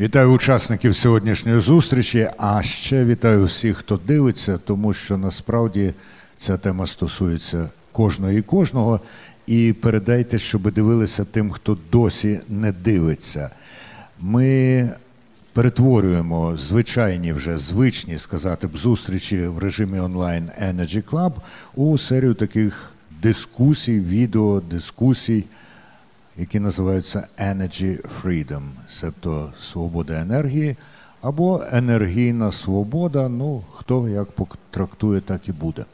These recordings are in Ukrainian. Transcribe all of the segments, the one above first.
Вітаю учасників сьогоднішньої зустрічі. А ще вітаю всіх, хто дивиться, тому що насправді ця тема стосується кожного і кожного. І передайте, щоб дивилися тим, хто досі не дивиться. Ми перетворюємо звичайні вже звичні сказати б зустрічі в режимі онлайн Energy Club у серію таких дискусій, відео, дискусій які називаються Energy Freedom, тобто свобода енергії або енергійна свобода. Ну, хто як потрактує, так і буде.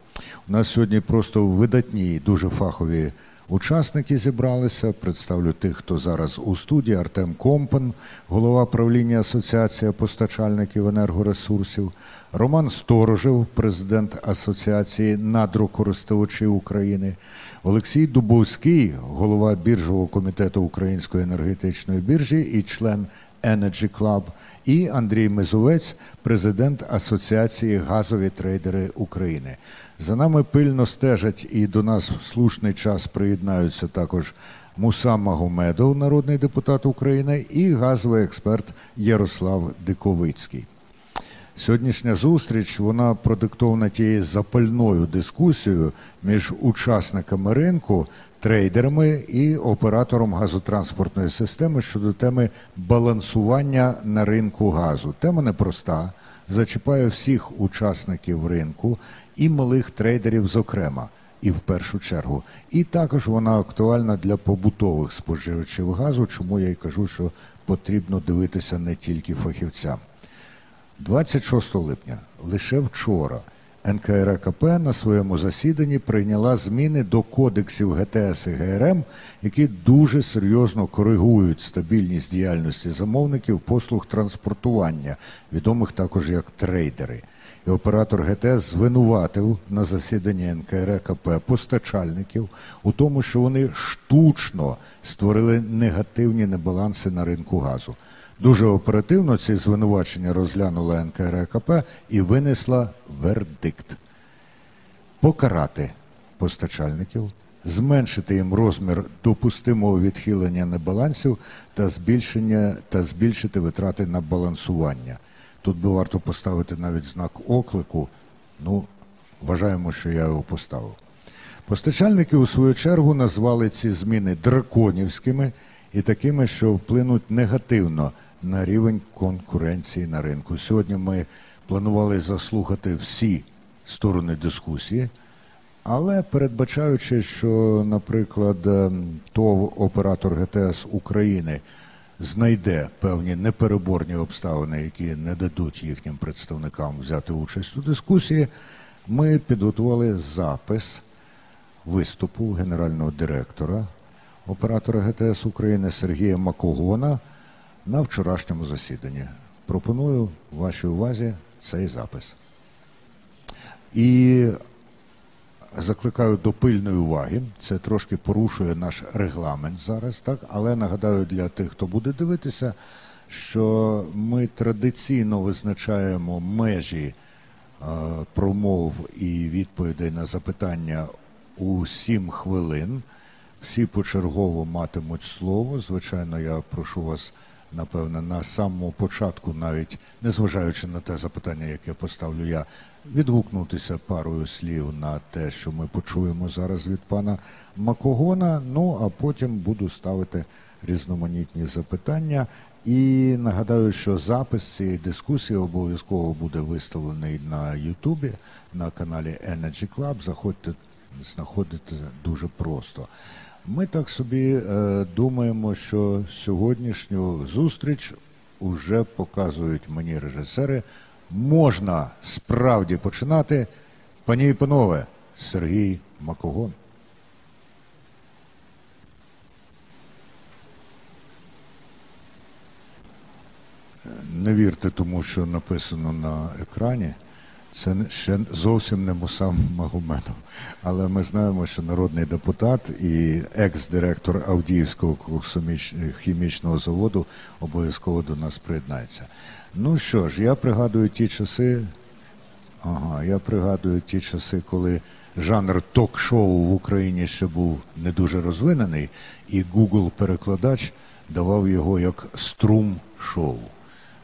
У нас сьогодні просто видатні, дуже фахові учасники зібралися. Представлю тих, хто зараз у студії. Артем Компан, голова правління Асоціації постачальників енергоресурсів, Роман Сторожев, президент Асоціації надрокористувачів України, Олексій Дубовський, голова біржового комітету Української енергетичної біржі і член Energy Club, і Андрій Мезовець, президент Асоціації газові трейдери України. За нами пильно стежать і до нас в слушний час приєднаються також Муса Магомедов, народний депутат України, і газовий експерт Ярослав Диковицький. Сьогоднішня зустріч вона продиктована тією запальною дискусією між учасниками ринку, трейдерами і оператором газотранспортної системи щодо теми балансування на ринку газу. Тема непроста, зачіпає всіх учасників ринку і малих трейдерів, зокрема. І в першу чергу, і також вона актуальна для побутових споживачів газу, чому я й кажу, що потрібно дивитися не тільки фахівцям. 26 липня, лише вчора, НКРКП на своєму засіданні прийняла зміни до кодексів ГТС і ГРМ, які дуже серйозно коригують стабільність діяльності замовників послуг транспортування, відомих також як трейдери. І оператор ГТС звинуватив на засіданні НКРКП постачальників у тому, що вони штучно створили негативні небаланси на ринку газу. Дуже оперативно ці звинувачення розглянула НКРКП і винесла вердикт покарати постачальників, зменшити їм розмір допустимого відхилення небалансів та збільшення та збільшити витрати на балансування. Тут би варто поставити навіть знак оклику. Ну, вважаємо, що я його поставив. Постачальники у свою чергу назвали ці зміни драконівськими і такими, що вплинуть негативно на рівень конкуренції на ринку. Сьогодні ми планували заслухати всі сторони дискусії, але передбачаючи, що, наприклад, ем, ТОВ оператор ГТС України знайде певні непереборні обставини, які не дадуть їхнім представникам взяти участь у дискусії, ми підготували запис виступу генерального директора оператора ГТС України Сергія Макогона на вчорашньому засіданні. Пропоную вашій увазі цей запис. І закликаю до пильної уваги. Це трошки порушує наш регламент зараз, так але нагадаю для тих, хто буде дивитися, що ми традиційно визначаємо межі е, промов і відповідей на запитання у 7 хвилин. Всі почергово матимуть слово. Звичайно, я прошу вас напевне, на самому початку, навіть незважаючи на те запитання, яке поставлю я, відгукнутися парою слів на те, що ми почуємо зараз від пана Макогона. Ну а потім буду ставити різноманітні запитання. І нагадаю, що запис цієї дискусії обов'язково буде виставлений на Ютубі на каналі Energy Club. Заходьте, знаходите дуже просто. Ми так собі е, думаємо, що сьогоднішню зустріч уже показують мені режисери. Можна справді починати. Пані і панове, Сергій Макогон. Не вірте тому, що написано на екрані. Це ще зовсім не Мусам Магомедов. Але ми знаємо, що народний депутат і екс-директор Авдіївського хімічного заводу обов'язково до нас приєднається. Ну що ж, я пригадую ті часи. Ага, я пригадую ті часи, коли жанр ток-шоу в Україні ще був не дуже розвинений, і Google-перекладач давав його як струм-шоу.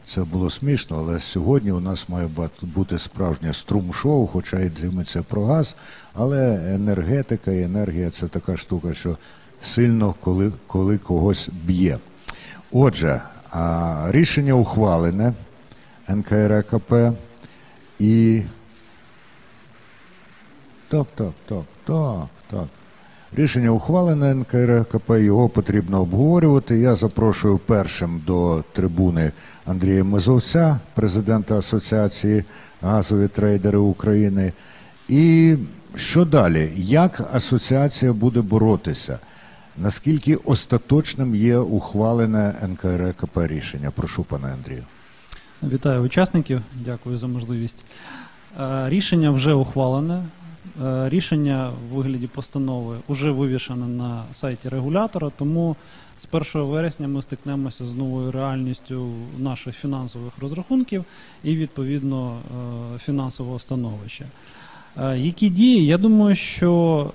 Це було смішно, але сьогодні у нас має бути справжнє струм-шоу, хоча й длимиться про газ, але енергетика і енергія це така штука, що сильно коли, коли когось б'є. Отже, рішення ухвалене НКРКП і так, так, так, так, так. Рішення ухвалене НКРКП, його потрібно обговорювати. Я запрошую першим до трибуни Андрія Мезовця, президента Асоціації газові трейдери України. І що далі? Як асоціація буде боротися? Наскільки остаточним є ухвалене НКРКП рішення? Прошу, пане Андрію. Вітаю учасників, дякую за можливість. Е, Рішення вже ухвалене. Е, Рішення в вигляді постанови вже вивішане на сайті регулятора, тому з 1 вересня ми стикнемося з новою реальністю наших фінансових розрахунків і відповідно е, фінансового становища. Е, Які дії? Я думаю, що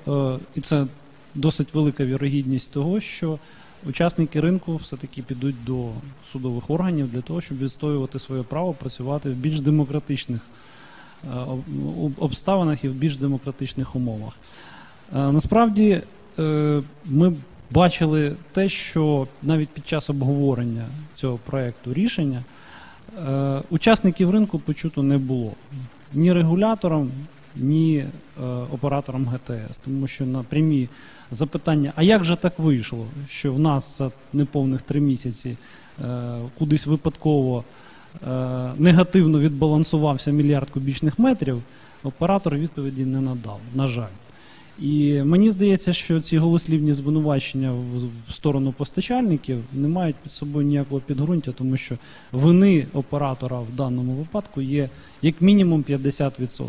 і це досить велика вірогідність того, що учасники ринку все-таки підуть до судових органів для того, щоб відстоювати своє право працювати в більш демократичних обставинах і в більш демократичних умовах. Е, Насправді е, ми бачили те, що навіть під час обговорення цього проекту рішення е, учасників ринку почуто не було ні регулятором, ні е, оператором ГТС, тому що на прямі запитання, а як же так вийшло, що в нас за неповних три місяці е, кудись випадково е, негативно відбалансувався мільярд кубічних метрів, оператор відповіді не надав, на жаль. І мені здається, що ці голослівні звинувачення в, в сторону постачальників не мають під собою ніякого підґрунтя, тому що вини оператора в даному випадку є як мінімум 50%.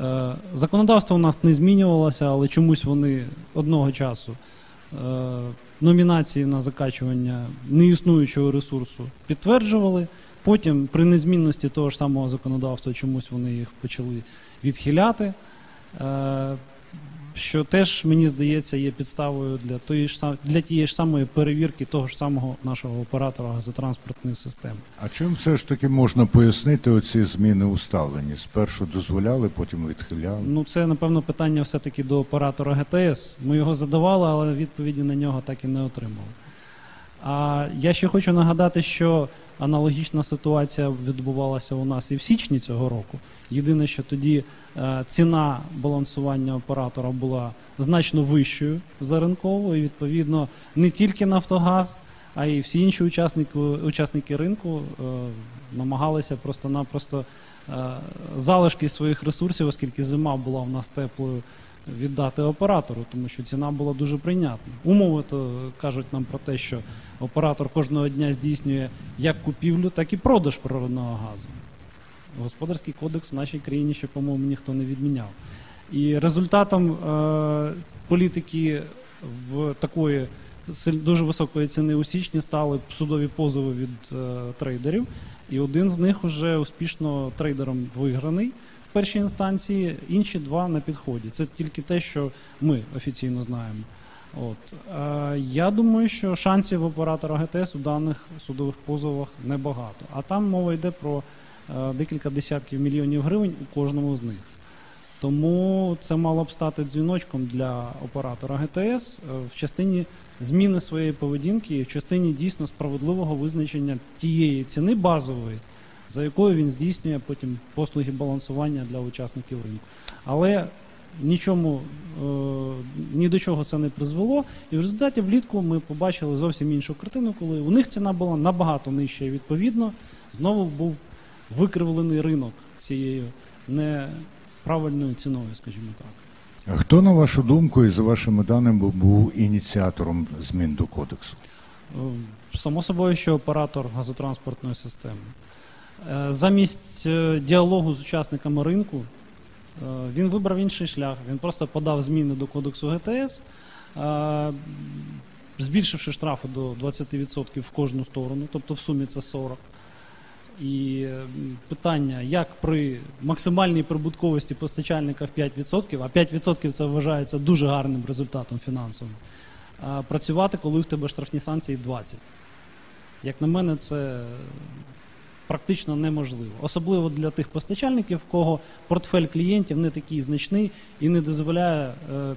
Е, Законодавство у нас не змінювалося, але чомусь вони одного часу е, номінації на закачування неіснуючого ресурсу підтверджували. Потім, при незмінності того ж самого законодавства, чомусь вони їх почали відхиляти. Що теж мені здається є підставою для тої ж для тієї ж самої перевірки того ж самого нашого оператора газотранспортної системи. А чим все ж таки можна пояснити оці зміни у ставленні? Спершу дозволяли, потім відхиляли. Ну, це напевно питання все-таки до оператора ГТС. Ми його задавали, але відповіді на нього так і не отримали. А я ще хочу нагадати, що аналогічна ситуація відбувалася у нас і в січні цього року. Єдине, що тоді е, ціна балансування оператора була значно вищою за ринкову, і відповідно не тільки Нафтогаз, а й всі інші учасники, учасники ринку е, намагалися просто-напросто е, залишки своїх ресурсів, оскільки зима була в нас теплою, віддати оператору, тому що ціна була дуже прийнятна. Умови то кажуть нам про те, що оператор кожного дня здійснює як купівлю, так і продаж природного газу. Господарський кодекс в нашій країні ще, по-моєму, ніхто не відміняв. І результатом е, політики в такої дуже високої ціни у січні стали судові позови від е, трейдерів. І один з них вже успішно трейдером виграний в першій інстанції, інші два на підході. Це тільки те, що ми офіційно знаємо. От е, я думаю, що шансів оператора ГТС у даних судових позовах небагато. А там мова йде про е, декілька десятків мільйонів гривень у кожному з них. Тому це мало б стати дзвіночком для оператора ГТС е, в частині зміни своєї поведінки і в частині дійсно справедливого визначення тієї ціни базової, за якою він здійснює потім послуги балансування для учасників ринку. Але нічому е, ні до чого це не призвело. І в результаті влітку ми побачили зовсім іншу картину, коли у них ціна була набагато нижча. І відповідно знову був викривлений ринок цією неправильною ціною, скажімо так. А хто, на вашу думку, і за вашими даними, був ініціатором змін до кодексу? Е, Само собою, що оператор газотранспортної системи. Е, Замість діалогу з учасниками ринку він вибрав інший шлях. Він просто подав зміни до кодексу ГТС, е, збільшивши штрафи до 20% в кожну сторону, тобто в сумі це 40. І е, питання, як при максимальній прибутковості постачальника в 5%, а 5% це вважається дуже гарним результатом фінансовим, працювати, коли в тебе штрафні санкції 20. Як на мене, це практично неможливо. Особливо для тих постачальників, в кого портфель клієнтів не такий значний і не дозволяє е,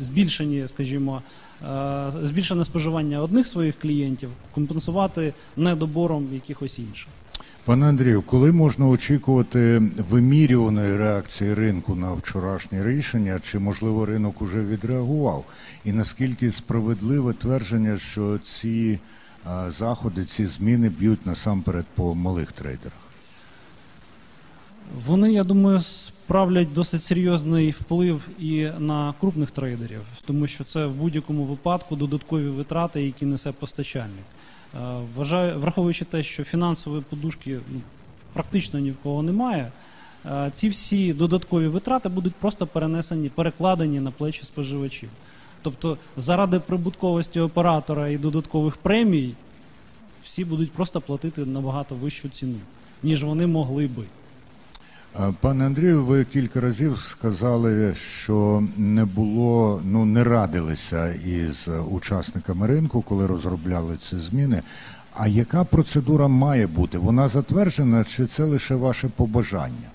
збільшені, скажімо, е, збільшене споживання одних своїх клієнтів компенсувати недобором якихось інших. Пане Андрію, коли можна очікувати вимірюваної реакції ринку на вчорашнє рішення, чи можливо ринок уже відреагував? І наскільки справедливе твердження, що ці заходи, ці зміни б'ють насамперед по малих трейдерах? Вони, я думаю, справлять досить серйозний вплив і на крупних трейдерів, тому що це в будь-якому випадку додаткові витрати, які несе постачальник. Е, Вважаю, враховуючи те, що фінансової подушки ну, практично ні в кого немає, е, ці всі додаткові витрати будуть просто перенесені, перекладені на плечі споживачів. Тобто, заради прибутковості оператора і додаткових премій, всі будуть просто платити набагато вищу ціну, ніж вони могли би. Пане Андрію, ви кілька разів сказали, що не було, ну не радилися із учасниками ринку, коли розробляли ці зміни. А яка процедура має бути? Вона затверджена, чи це лише ваше побажання?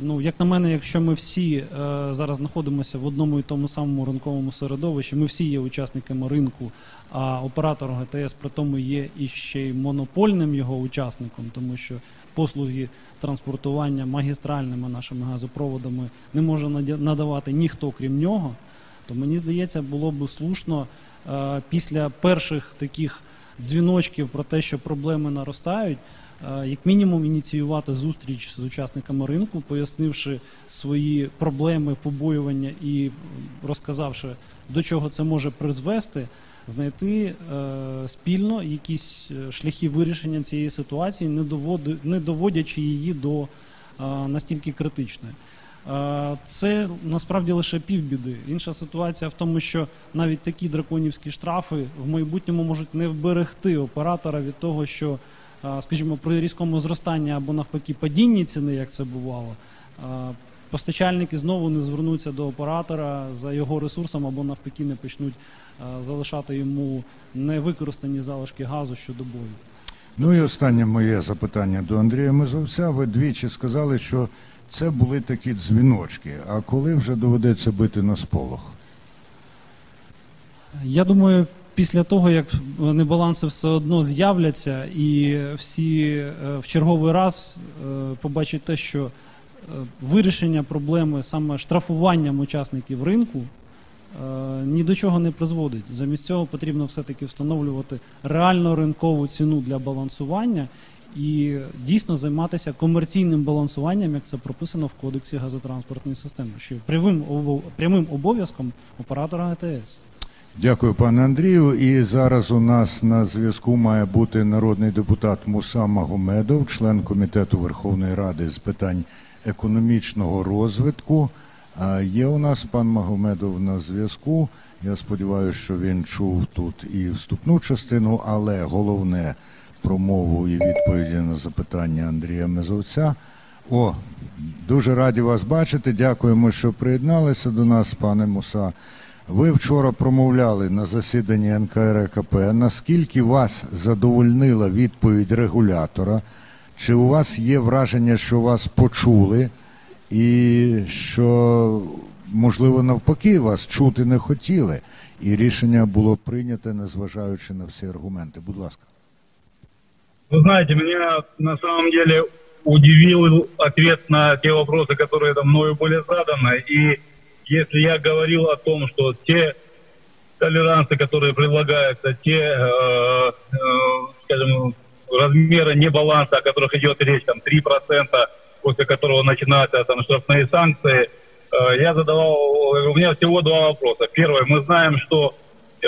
Ну, як на мене, якщо ми всі е, зараз знаходимося в одному і тому самому ринковому середовищі, ми всі є учасниками ринку, а оператор ГТС при тому є і ще й монопольним його учасником, тому що послуги транспортування магістральними нашими газопроводами не може надавати ніхто крім нього, то мені здається, було б слушно е, після перших таких дзвіночків про те, що проблеми наростають, як мінімум ініціювати зустріч з учасниками ринку, пояснивши свої проблеми, побоювання і розказавши, до чого це може призвести, знайти е, спільно якісь е, шляхи вирішення цієї ситуації, не, доводячи її до е, настільки критичної. Е, Це насправді лише півбіди. Інша ситуація в тому, що навіть такі драконівські штрафи в майбутньому можуть не вберегти оператора від того, що, е, скажімо, при різкому зростанні або навпаки падінні ціни, як це бувало, постачальники знову не звернуться до оператора за його ресурсом або навпаки не почнуть залишати йому невикористані залишки газу щодобою. Ну і останнє моє запитання до Андрія Мезовця. Ви двічі сказали, що це були такі дзвіночки. А коли вже доведеться бити на сполох? Я думаю, після того, як небаланси все одно з'являться, і всі е, в черговий раз е, побачать те, що е, вирішення проблеми саме штрафуванням учасників ринку ні до чого не призводить. Замість цього потрібно все-таки встановлювати реально ринкову ціну для балансування і дійсно займатися комерційним балансуванням, як це прописано в кодексі газотранспортної системи, що прямим обов'язком оператора ГТС. Дякую, пане Андрію. І зараз у нас на зв'язку має бути народний депутат Муса Магомедов, член комітету Верховної Ради з питань економічного розвитку. Є у нас пан Магомедов на зв'язку. Я сподіваюся, що він чув тут і вступну частину, але головне промову і відповіді на запитання Андрія Мезовця. О, дуже раді вас бачити. Дякуємо, що приєдналися до нас, пане Муса. Ви вчора промовляли на засіданні НКРКП. Наскільки вас задовольнила відповідь регулятора? Чи у вас є враження, що вас почули, і що, можливо, навпаки, вас чути не хотіли, і рішення було прийняте, незважаючи на всі аргументи? Будь ласка. Вы знаете, меня на самом деле удивил ответ на те вопросы, которые там мною были заданы. И если я говорил о том, что те толерансы, которые предлагаются, те, э, э, скажем, размеры небаланса, о которых идет речь, там 3%, после которого начинаются там штрафные санкции, э, я задавал, у меня всего два вопроса. Первое, мы знаем, что э,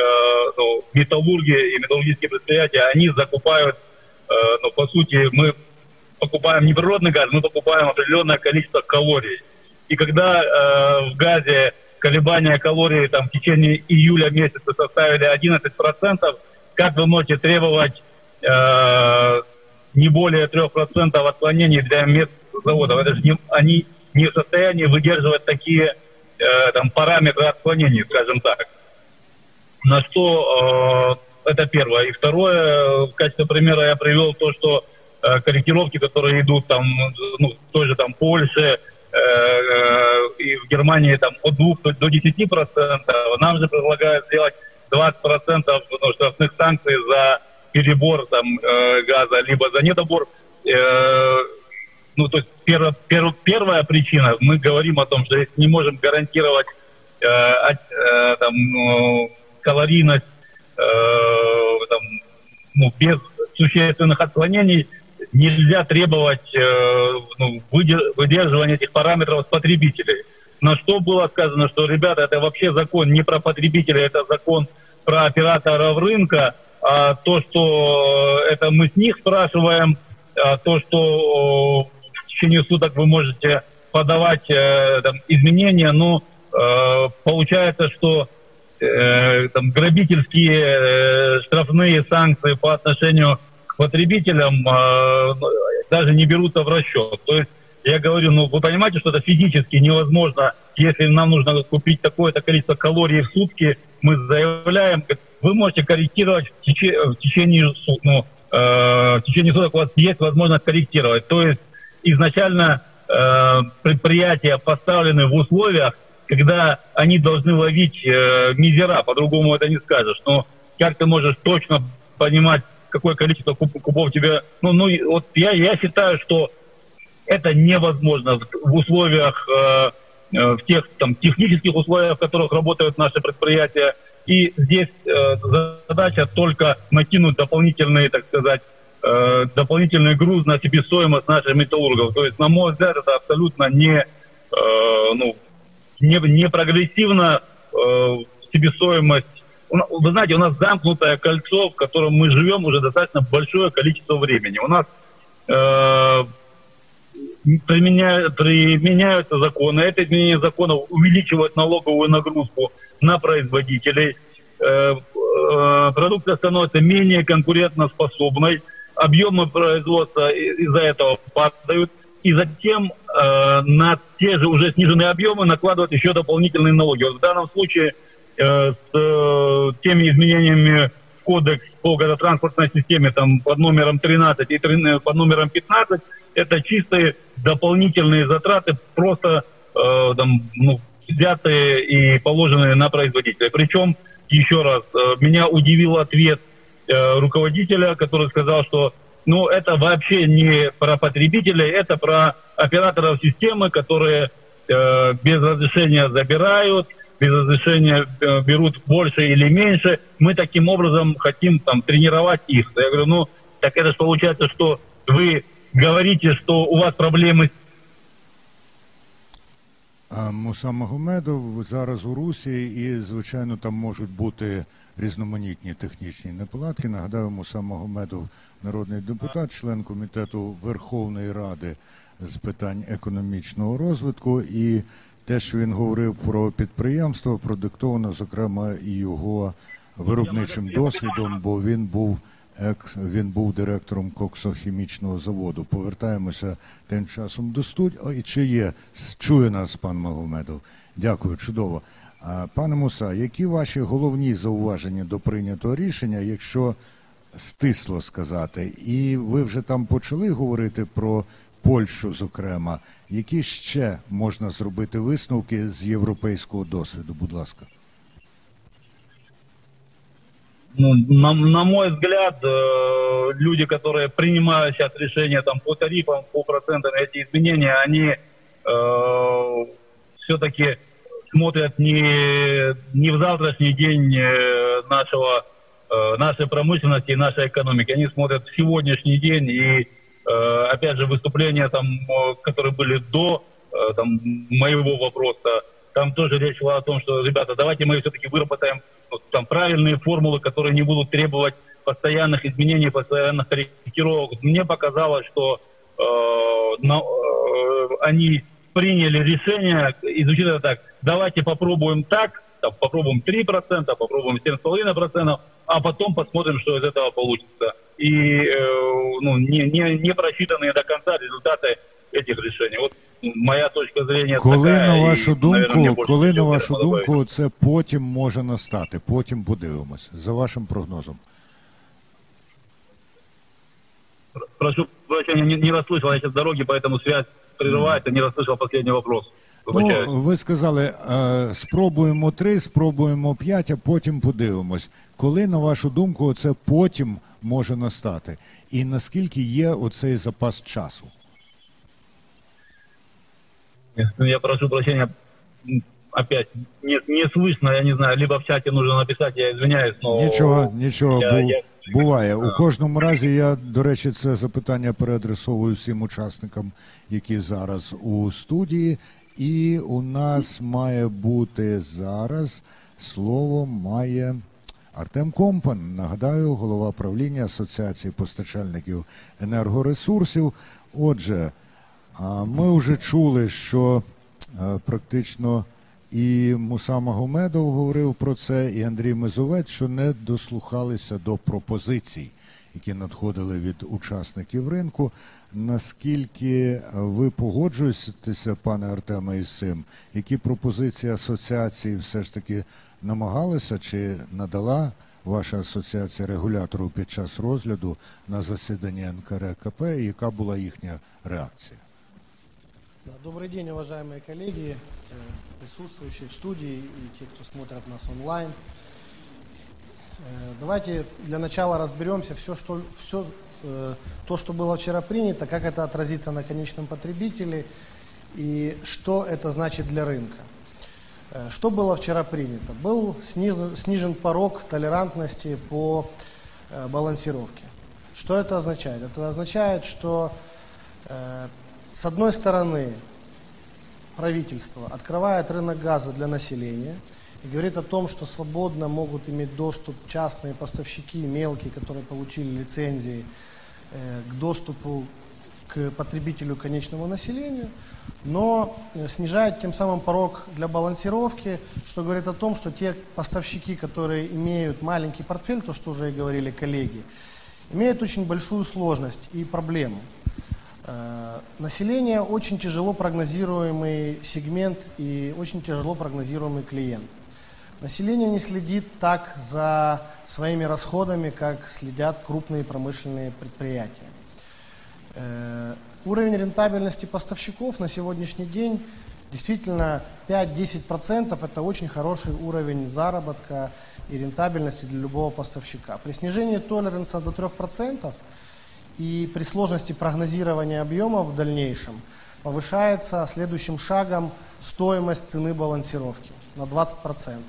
ну, металлурги и металлургические предприятия, они закупают, э, ну, по сути, мы покупаем не природный газ, мы покупаем определенное количество калорий. И когда э, в газе колебания калорий там, в течение июля месяца составили 11%, как вы можете требовать э, не более 3% отклонений для мест заводов? Это же не, они не в состоянии выдерживать такие э, там, параметры отклонений, скажем так. На что э, это первое. И второе, в качестве примера я привел то, что э, корректировки, которые идут там, ну, в той же там Польше, и в Германии там от 2 до 10 процентов. Нам же предлагают сделать 20 процентов ну, штрафных санкций за перебор там э, газа, либо за недобор. Э, ну, то есть перв, перв, первая причина, мы говорим о том, что если не можем гарантировать э, э, там, ну, калорийность э, там, ну, без существенных отклонений, нельзя требовать э, ну, выдерживания этих параметров с потребителей. На что было сказано, что, ребята, это вообще закон не про потребителей, это закон про операторов рынка, а то, что это мы с них спрашиваем, а то, что в течение суток вы можете подавать э, там, изменения, ну, э, получается, что э, там, грабительские э, штрафные санкции по отношению потребителям э, даже не берутся в расчет. То есть я говорю, ну вы понимаете, что это физически невозможно, если нам нужно купить такое-то количество калорий в сутки, мы заявляем, вы можете корректировать в, теч- в течение суток, ну, э, в течение суток у вас есть возможность корректировать. То есть изначально э, предприятия поставлены в условиях, когда они должны ловить э, мизера, по-другому это не скажешь. Но как ты можешь точно понимать, какое количество куб, кубов тебе... Ну, ну вот я, я считаю, что это невозможно в, в условиях, э, э, в тех там, технических условиях, в которых работают наши предприятия. И здесь э, задача только накинуть дополнительные, так сказать, э, дополнительный груз на себестоимость наших металлургов. То есть, на мой взгляд, это абсолютно не, э, ну, не, не прогрессивно э, себестоимость. Вы знаете, у нас замкнутое кольцо, в котором мы живем уже достаточно большое количество времени. У нас э, применяют, применяются законы. Это изменение законов увеличивает налоговую нагрузку на производителей. Э, э, продукция становится менее конкурентоспособной. Объемы производства из-за этого падают и затем э, на те же уже сниженные объемы накладывать еще дополнительные налоги. Вот в данном случае э, с э, теми изменениями в кодекс по газотранспортной системе там, под номером 13 и 13, под номером 15 это чистые дополнительные затраты, просто э, там, ну, взятые и положенные на производителя. Причем, еще раз, э, меня удивил ответ э, руководителя, который сказал, что ну, это вообще не про потребителей, это про операторов системы, которые э, без разрешения забирают, без разрешения э, берут больше или меньше. Мы таким образом хотим там тренировать их. Я говорю, ну, так это же получается, что вы говорите, что у вас проблемы Муса Магомедов зараз у Русі, і, звичайно, там можуть бути різноманітні технічні неполадки. Нагадаю, Муса Магомедов, народний депутат, член комітету Верховної Ради з питань економічного розвитку. І те, що він говорив про підприємство, продиктовано, зокрема, і його виробничим досвідом, бо він був. Екс він був директором коксохімічного заводу. Повертаємося тим часом до студії. І чи є чує нас пан Магомедов? Дякую, чудово. Пане Муса, які ваші головні зауваження до прийнятого рішення, якщо стисло сказати, і ви вже там почали говорити про Польщу, зокрема, які ще можна зробити висновки з європейського досвіду? Будь ласка. ну, на, на мой взгляд, э, люди, которые принимают сейчас решения там, по тарифам, по процентам, эти изменения, они э, все-таки смотрят не, не в завтрашний день э, нашего, э, нашей промышленности и нашей экономики. Они смотрят в сегодняшний день и, э, опять же, выступления, там, э, которые были до э, там, моего вопроса, там тоже речь шла о том, что, ребята, давайте мы все-таки выработаем вот, там правильные формулы, которые не будут требовать постоянных изменений, постоянных корректировок. Мне показалось, что э, на, э, они приняли решение, изучили это так, давайте попробуем так, попробуем 3%, попробуем 7,5%, а потом посмотрим, что из этого получится. И э, ну, не, не, не просчитанные до конца результаты этих решений. Вот моя точка зрения коли така, на вашу і, думку, наверное, мені коли на більше вашу не подобається. думку, це потім може настати. Потім подивимося за вашим прогнозом. Прошу прощения, не, не расслышал, я сейчас в дороге, поэтому связь прерывается, не расслышал последний вопрос. Ну, ви сказали, е, спробуємо три, спробуємо п'ять, а потім подивимось. Коли, на вашу думку, це потім може настати? І наскільки є оцей запас часу? Ну, Я прошу прощения, опять не, не слышно, я не знаю, либо в чате нужно написать, я извиняюсь, но... Нічого, нічого я- бу- я- буває. У кожному разі я, до речі, це запитання переадресовую всім учасникам, які зараз у студії. І у нас має бути зараз слово має Артем Компан. Нагадаю, голова правління Асоціації постачальників енергоресурсів. Отже, ми вже чули, що е, практично і Муса Магомедов говорив про це, і Андрій Мезовець, що не дослухалися до пропозицій, які надходили від учасників ринку. Наскільки ви погоджуєтеся, пане Артеме, із цим? Які пропозиції асоціації все ж таки намагалися чи надала ваша асоціація регулятору під час розгляду на засіданні НКРКП? І яка була їхня реакція? Да, Добрый день, уважаемые коллеги, э, присутствующие в студии и те, кто смотрят нас онлайн. Э, Давайте для начала разберемся, все, что, все э, то, что было вчера принято, как это отразится на конечном потребителе и что это значит для рынка. Э, Что было вчера принято? Был снизу- снижен порог толерантности по э, балансировке. Что это означает? Это означает, что э, с одной стороны правительство открывает рынок газа для населения и говорит о том, что свободно могут иметь доступ частные поставщики, мелкие, которые получили лицензии, э, к доступу к потребителю конечному населению, но э, снижает тем самым порог для балансировки, что говорит о том, что те поставщики, которые имеют маленький портфель, то, что уже и говорили коллеги, имеют очень большую сложность и проблему. Э, Население очень тяжело прогнозируемый сегмент и очень тяжело прогнозируемый клиент. Население не следит так за своими расходами, как следят крупные промышленные предприятия. Э, Уровень рентабельности поставщиков на сегодняшний день действительно 5-10% это очень хороший уровень заработка и рентабельности для любого поставщика. При снижении толеранса до 3% и при сложности прогнозирования объемов в дальнейшем повышается следующим шагом стоимость цены балансировки на 20%.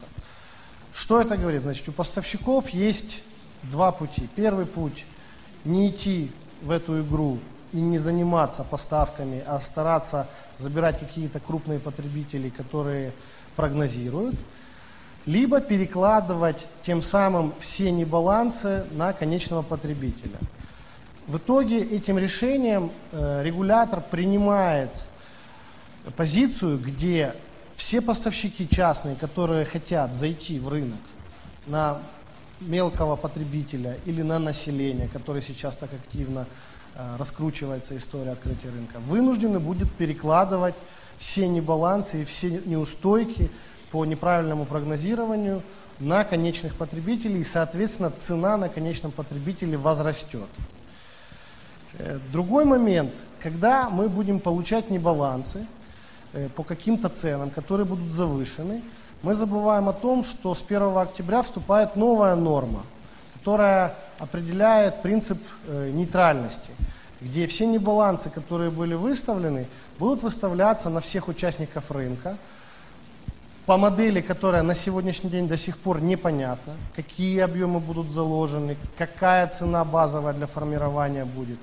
Что это говорит? Значит, у поставщиков есть два пути. Первый путь – не идти в эту игру и не заниматься поставками, а стараться забирать какие-то крупные потребители, которые прогнозируют, либо перекладывать тем самым все небалансы на конечного потребителя. В итоге этим решением э, регулятор принимает позицию, где все поставщики частные, которые хотят зайти в рынок на мелкого потребителя или на население, которое сейчас так активно э, раскручивается история открытия рынка, вынуждены будут перекладывать все небалансы и все неустойки по неправильному прогнозированию на конечных потребителей, и, соответственно, цена на конечном потребителе возрастет. Э, Другой момент, когда мы будем получать небалансы по каким-то ценам, которые будут завышены, мы забываем о том, что с 1 октября вступает новая норма, которая определяет принцип э, нейтральности, где все небалансы, которые были выставлены, будут выставляться на всех участников рынка, по модели, которая на сегодняшний день до сих пор непонятна, какие объемы будут заложены, какая цена базовая для формирования будет.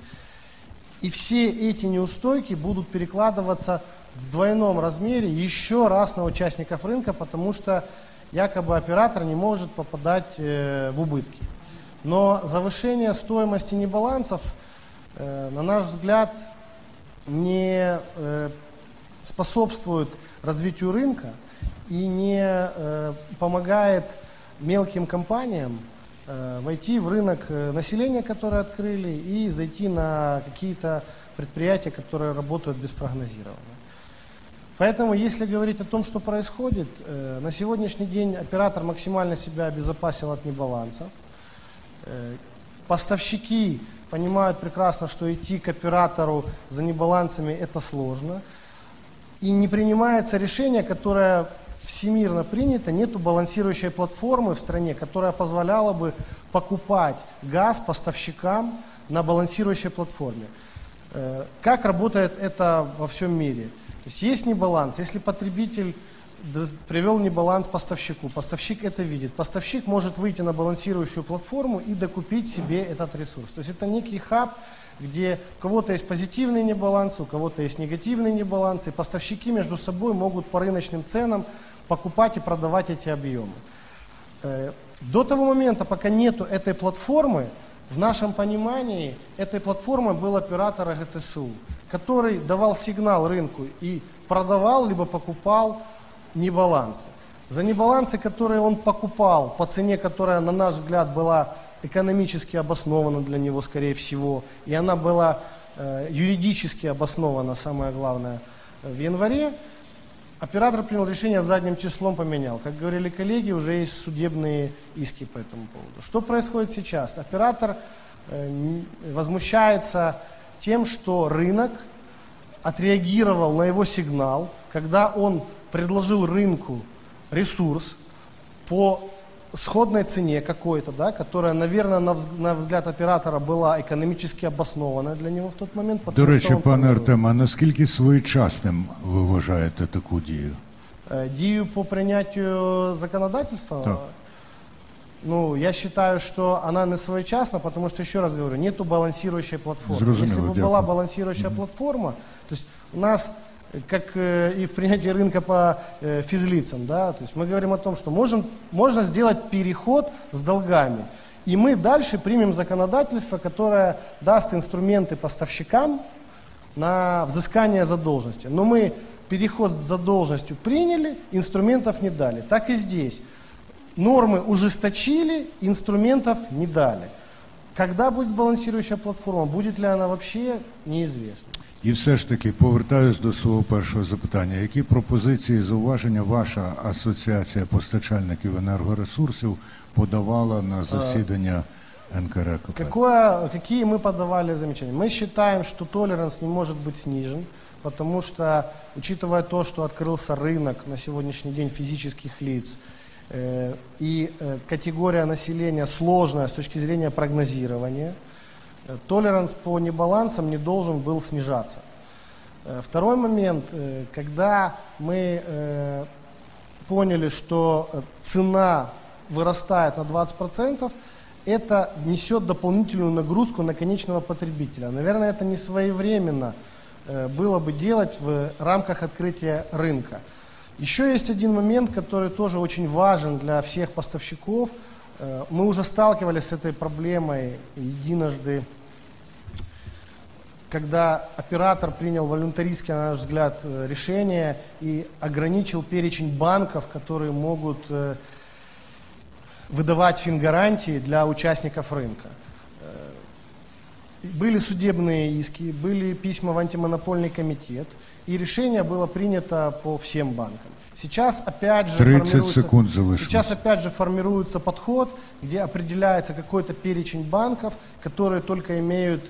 И все эти неустойки будут перекладываться в двойном размере еще раз на участников рынка, потому что якобы оператор не может попадать э, в убытки. Но завышение стоимости небалансов, э, на наш взгляд, не э, способствует развитию рынка и не э, помогает мелким компаниям э, войти в рынок э, населения, которое открыли, и зайти на какие-то предприятия, которые работают без прогнозирования. Поэтому, если говорить о том, что происходит, э, на сегодняшний день оператор максимально себя обезопасил от небалансов. Э, Поставщики понимают прекрасно, что идти к оператору за небалансами это сложно. И не принимается решение, которое всемирно принято, нету балансирующей платформы в стране, которая позволяла бы покупать газ поставщикам на балансирующей платформе. Э, как работает это во всем мире? То есть есть небаланс. Если потребитель привел небаланс поставщику, поставщик это видит. Поставщик может выйти на балансирующую платформу и докупить себе этот ресурс. То есть это некий хаб, где у кого-то есть позитивный небаланс, у кого-то есть негативный небаланс, и поставщики между собой могут по рыночным ценам покупать и продавать эти объемы. Э, до того момента, пока нету этой платформы, в нашем понимании этой платформой был оператор ГТСУ, который давал сигнал рынку и продавал либо покупал небалансы. За небалансы, которые он покупал по цене, которая, на наш взгляд, была экономически обоснована для него, скорее всего, и она была э, юридически обоснована, самое главное, в январе, Оператор принял решение задним числом поменял. Как говорили коллеги, уже есть судебные иски по этому поводу. Что происходит сейчас? Оператор э, возмущается тем, что рынок отреагировал на его сигнал, когда он предложил рынку ресурс по сходной цене какой-то, да, которая, наверное, на, на взгляд оператора была економічно обоснована для нього в той момент. До речі, пане Артем, а наскільки своєчасним ви вважаєте таку дію? Дію по прийняттю законодательства? Так. Ну, я считаю, что она не своечасна, потому что, еще раз говорю, нету балансирующей платформы. Зрозуміло, Если бы дякую. была балансирующая mm-hmm. платформа, то есть у нас как э, и в принятии рынка по э, физлицам. Да? То есть мы говорим о том, что можем, можно сделать переход с долгами. И мы дальше примем законодательство, которое даст инструменты поставщикам на взыскание задолженности. Но мы переход с задолженностью приняли, инструментов не дали. Так и здесь. Нормы ужесточили, инструментов не дали. Когда будет балансирующая платформа, будет ли она вообще, неизвестно. І все ж таки повертаюсь до свого першого запитання. Які пропозиції зауваження ваша асоціація постачальників енергоресурсів подавала на засідання НКРКП? Какое, какие мы подавали замечания? Мы считаем, что толеранс не может быть снижен, потому что, учитывая то, что открылся рынок на сегодняшний день физических лиц, э, и э, категория населения сложная с точки зрения прогнозирования – толеранс по небалансам не должен был снижаться. Э, второй момент, э, когда мы э, поняли, что цена вырастает на 20%, это несет дополнительную нагрузку на конечного потребителя. Наверное, это не своевременно было бы делать в рамках открытия рынка. Еще есть один момент, который тоже очень важен для всех поставщиков. Мы уже сталкивались с этой проблемой единожды когда оператор принял волюнтаристское, на наш взгляд, э, решение и ограничил перечень банков, которые могут э, выдавать фингарантии для участников рынка Э, были судебные иски, были письма в антимонопольный комитет, и решение было принято по всем банкам. Сейчас опять же 30 секунд Сейчас опять же формируется подход, где определяется какой-то перечень банков, которые только имеют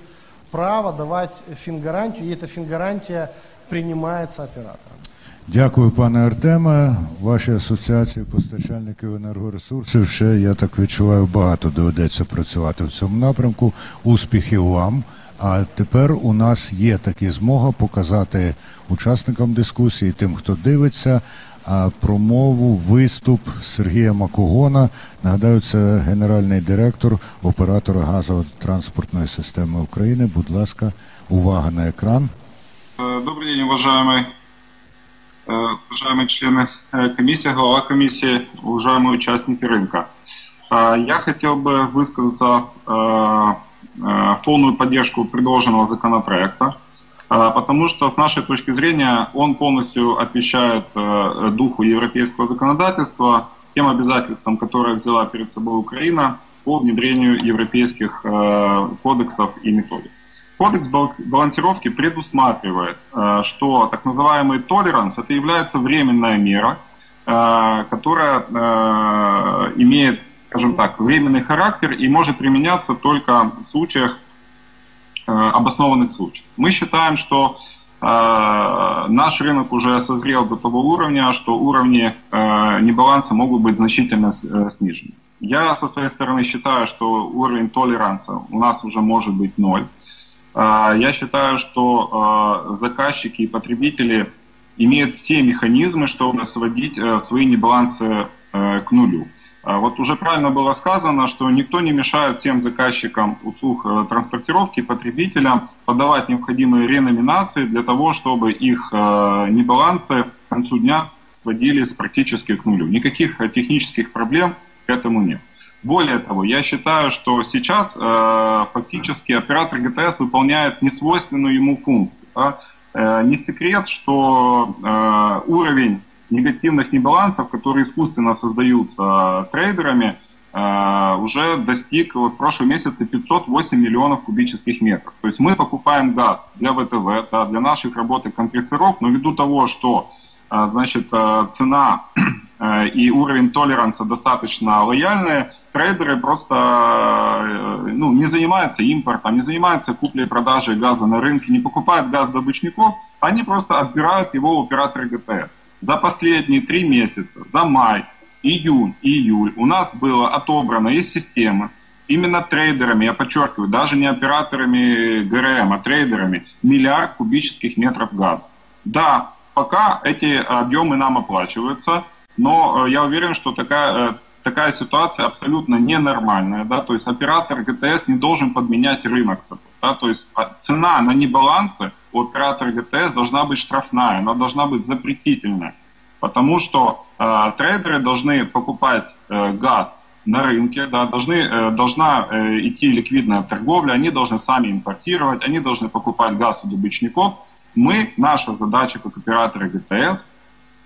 право давати фінгарантію, і ця фінгарантія приймається оператором. Дякую, пане Артеме. Вашій асоціації постачальників енергоресурсів ще, я так відчуваю, багато доведеться працювати в цьому напрямку. Успіхів вам! А тепер у нас є такі змога показати учасникам дискусії, тим, хто дивиться, промову, виступ Сергія Макогона. Нагадаю, це генеральний директор оператора газово-транспортної системи України. Будь ласка, увага на екран. Добрый день, уважаемые, уважаемые члены комиссии, глава комиссии, уважаемые участники рынка. Я хотел бы высказаться в полную поддержку предложенного законопроекта. А, потому что с нашей точки зрения он полностью отвечает э, духу европейского законодательства, тем обязательствам, которые взяла перед собой Украина по внедрению европейских э, кодексов и методик. Кодекс балансировки предусматривает, э, что так называемый толеранс это является временная мера, которая имеет, скажем так, временный характер и может применяться только в случаях обоснованных случаев. Мы считаем, что наш рынок уже созрел до того уровня, что уровни небаланса могут быть значительно снижены. Я со своей стороны считаю, что уровень толеранса у нас уже может быть ноль. Я считаю, что заказчики и потребители имеют все механизмы, чтобы сводить свои небалансы к нулю. Вот уже правильно было сказано, что никто не мешает всем заказчикам услуг транспортировки, потребителям подавать необходимые реноминации для того, чтобы их небалансы к концу дня сводились практически к нулю. Никаких технических проблем к этому нет. Более того, я считаю, что сейчас э, фактически оператор ГТС выполняет несвойственную ему функцию. Да? Э, не секрет, что э, уровень негативных небалансов, которые искусственно создаются трейдерами, э, уже достиг в прошлом месяце 508 миллионов кубических метров. То есть мы покупаем газ для ВТВ, да, для наших работ и компрессоров, но ввиду того, что значит, э, цена Э, и уровень толеранса достаточно лояльный, трейдеры просто э, ну, не занимаются импортом, не занимаются куплей и продажей газа на рынке, не покупают газ добычников, они просто отбирают его у оператора ГТС. За последние три месяца, за май, июнь июль у нас было отобрано из системы именно трейдерами, я подчеркиваю, даже не операторами ГРМ, а трейдерами, миллиард кубических метров газа. Да, пока эти объемы нам оплачиваются – но э, я уверен, что такая, э, такая ситуация абсолютно ненормальная. Да? То есть оператор ГТС не должен подменять рынок. Да? То есть а, цена на небалансе у оператора ГТС должна быть штрафная, она должна быть запретительная. Потому что э, трейдеры должны покупать э, газ на рынке, да, должны, э, должна идти ликвидная торговля, они должны сами импортировать, они должны покупать газ у добычников. Мы, наша задача как операторы ГТС –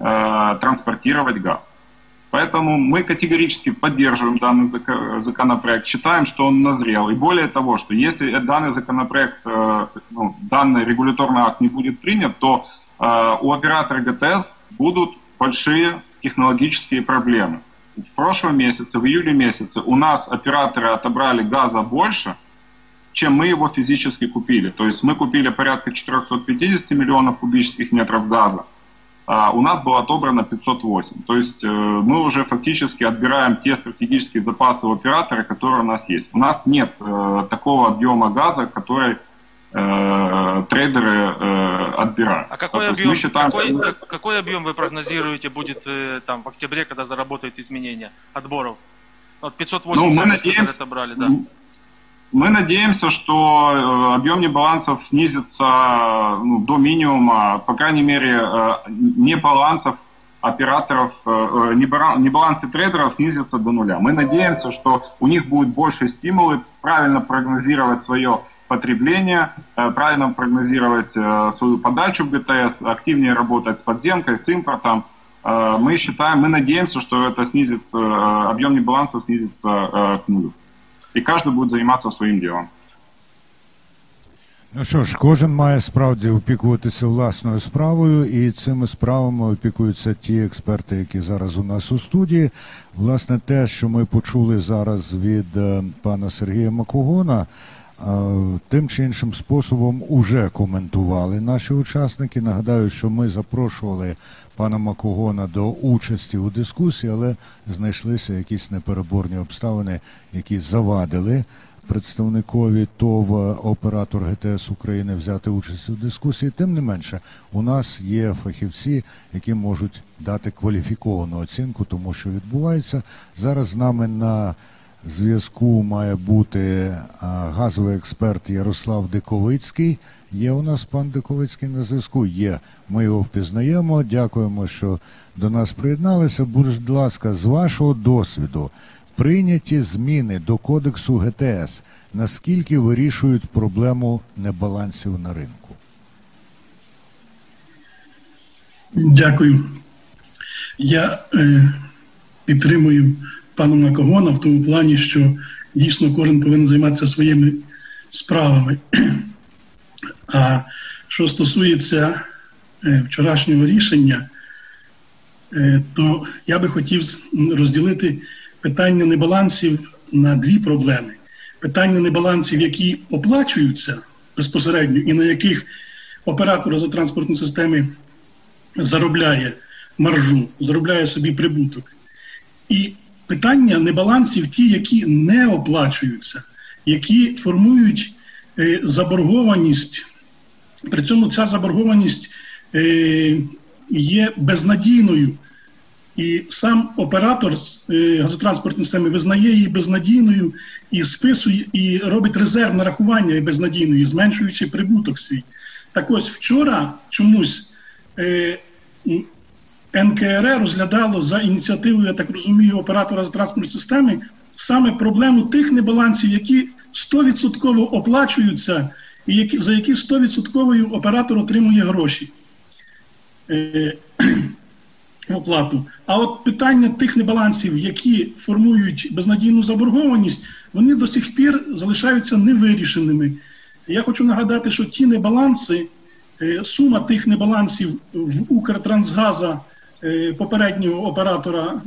Э, транспортировать газ. Поэтому мы категорически поддерживаем данный законопроект, считаем, что он назрел. И более того, что если данный законопроект, э, ну, данный регуляторный акт не будет принят, то э, у оператора ГТС будут большие технологические проблемы. В прошлом месяце, в июле месяце, у нас операторы отобрали газа больше, чем мы его физически купили. То есть мы купили порядка 450 миллионов кубических метров газа, а у нас было отобрано 508. То есть э, мы уже фактически отбираем те стратегические запасы у оператора, которые у нас есть. У нас нет э, такого объема газа, который э, трейдеры отбирают. А какой, да, объем, считаем, какой, что... какой объем вы прогнозируете будет там, в октябре, когда заработают изменения отборов? Вот 580 ну, мы надеемся, отобрали, да. Мы надеемся, что э, объем небалансов снизится ну, до минимума, по крайней мере, э, небалансов операторов, э, небалансы трейдеров снизятся до нуля. Мы надеемся, что у них будет больше стимулы правильно прогнозировать свое потребление, правильно прогнозировать свою подачу в ГТС, активнее работать с подземкой, с импортом. Мы считаем, мы надеемся, что это снизится, объем небалансов снизится к нулю і кожен буде займатися своїм ділом. Ну що ж, кожен має справді опікуватися власною справою, і цими справами опікуються ті експерти, які зараз у нас у студії. Власне, те, що ми почули зараз від е, пана Сергія Макогона, е, тим чи іншим способом уже коментували наші учасники. Нагадаю, що ми запрошували пана Макогона до участі у дискусії, але знайшлися якісь непереборні обставини, які завадили представникові ТОВ оператор ГТС України взяти участь у дискусії. Тим не менше, у нас є фахівці, які можуть дати кваліфіковану оцінку, тому що відбувається зараз. З нами на зв'язку має бути газовий експерт Ярослав Диковицький. Є у нас пан Диковицький на зв'язку. Є. Ми його впізнаємо. Дякуємо, що до нас приєдналися. Будь ласка, з вашого досвіду. Прийняті зміни до кодексу ГТС наскільки вирішують проблему небалансів на ринку? Дякую. Я е, підтримую пана Макогона в тому плані, що дійсно кожен повинен займатися своїми справами. А що стосується е, вчорашнього рішення, е, то я би хотів розділити питання небалансів на дві проблеми: питання небалансів, які оплачуються безпосередньо і на яких оператор газотранспортної системи заробляє маржу, заробляє собі прибуток. І питання небалансів ті, які не оплачуються, які формують е, заборгованість. При цьому ця заборгованість е, є безнадійною. І сам оператор е, газотранспортної системи визнає її безнадійною і списує, і робить резервне рахування безнадійною, зменшуючи прибуток свій. Так ось вчора чомусь е, НКРЕ розглядало за ініціативою, я так розумію, оператора газотранспортної системи саме проблему тих небалансів, які 100% оплачуються, і які, за які 100% оператор отримує гроші. Е, оплату. А от питання тих небалансів, які формують безнадійну заборгованість, вони до сих пір залишаються невирішеними. Я хочу нагадати, що ті небаланси, е, сума тих небалансів в Укртрансгаза е, попереднього оператора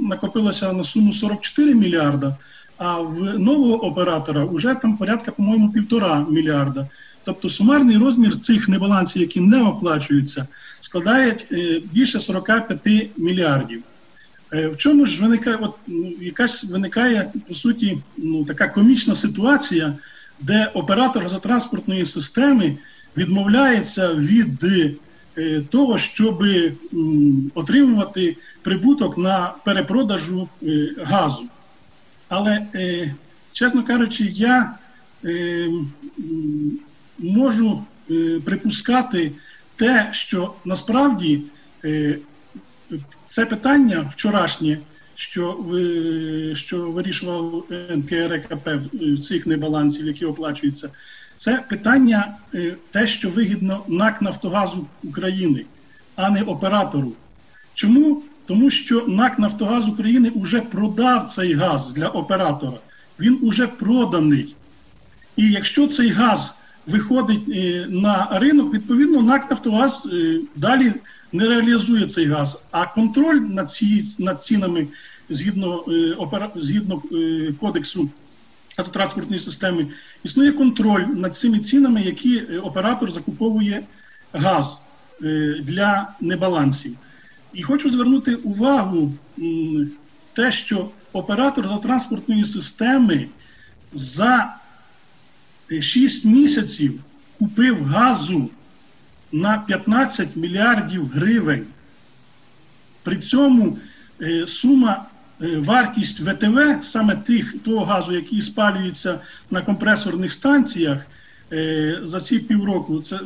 накопилася на суму 44 мільярда, а в нового оператора вже там порядка, по-моєму, півтора мільярда. Тобто сумарний розмір цих небалансів, які не оплачуються, складає е, більше 45 мільярдів. В чому ж виникає от, ну, якась виникає по суті ну, така комічна ситуація, де оператор газотранспортної системи відмовляється від е, того, щоб отримувати прибуток на перепродажу е, газу. Але, е, чесно кажучи, я е, можу е, припускати те, що насправді е, це питання вчорашнє що що вирішував НКРКП цих небалансів, які оплачуються, це питання е, те, що вигідно НАК Нафтогазу України, а не оператору. Чому? Тому що НАК Нафтогаз України вже продав цей газ для оператора. Він уже проданий. І якщо цей газ виходить е, на ринок, відповідно НАК Нафтогаз е, далі не реалізує цей газ, а контроль над ці, над цінами згідно згідно кодексу газотранспортної системи, існує контроль над цими цінами, які е, оператор закуповує газ е, для небалансів. І хочу звернути увагу те, що оператор газотранспортної системи за 6 місяців купив газу на 15 мільярдів гривень. При цьому е, сума, е, вартість ВТВ, саме тих того газу, який спалюється на компресорних станціях, е, за ці півроку, це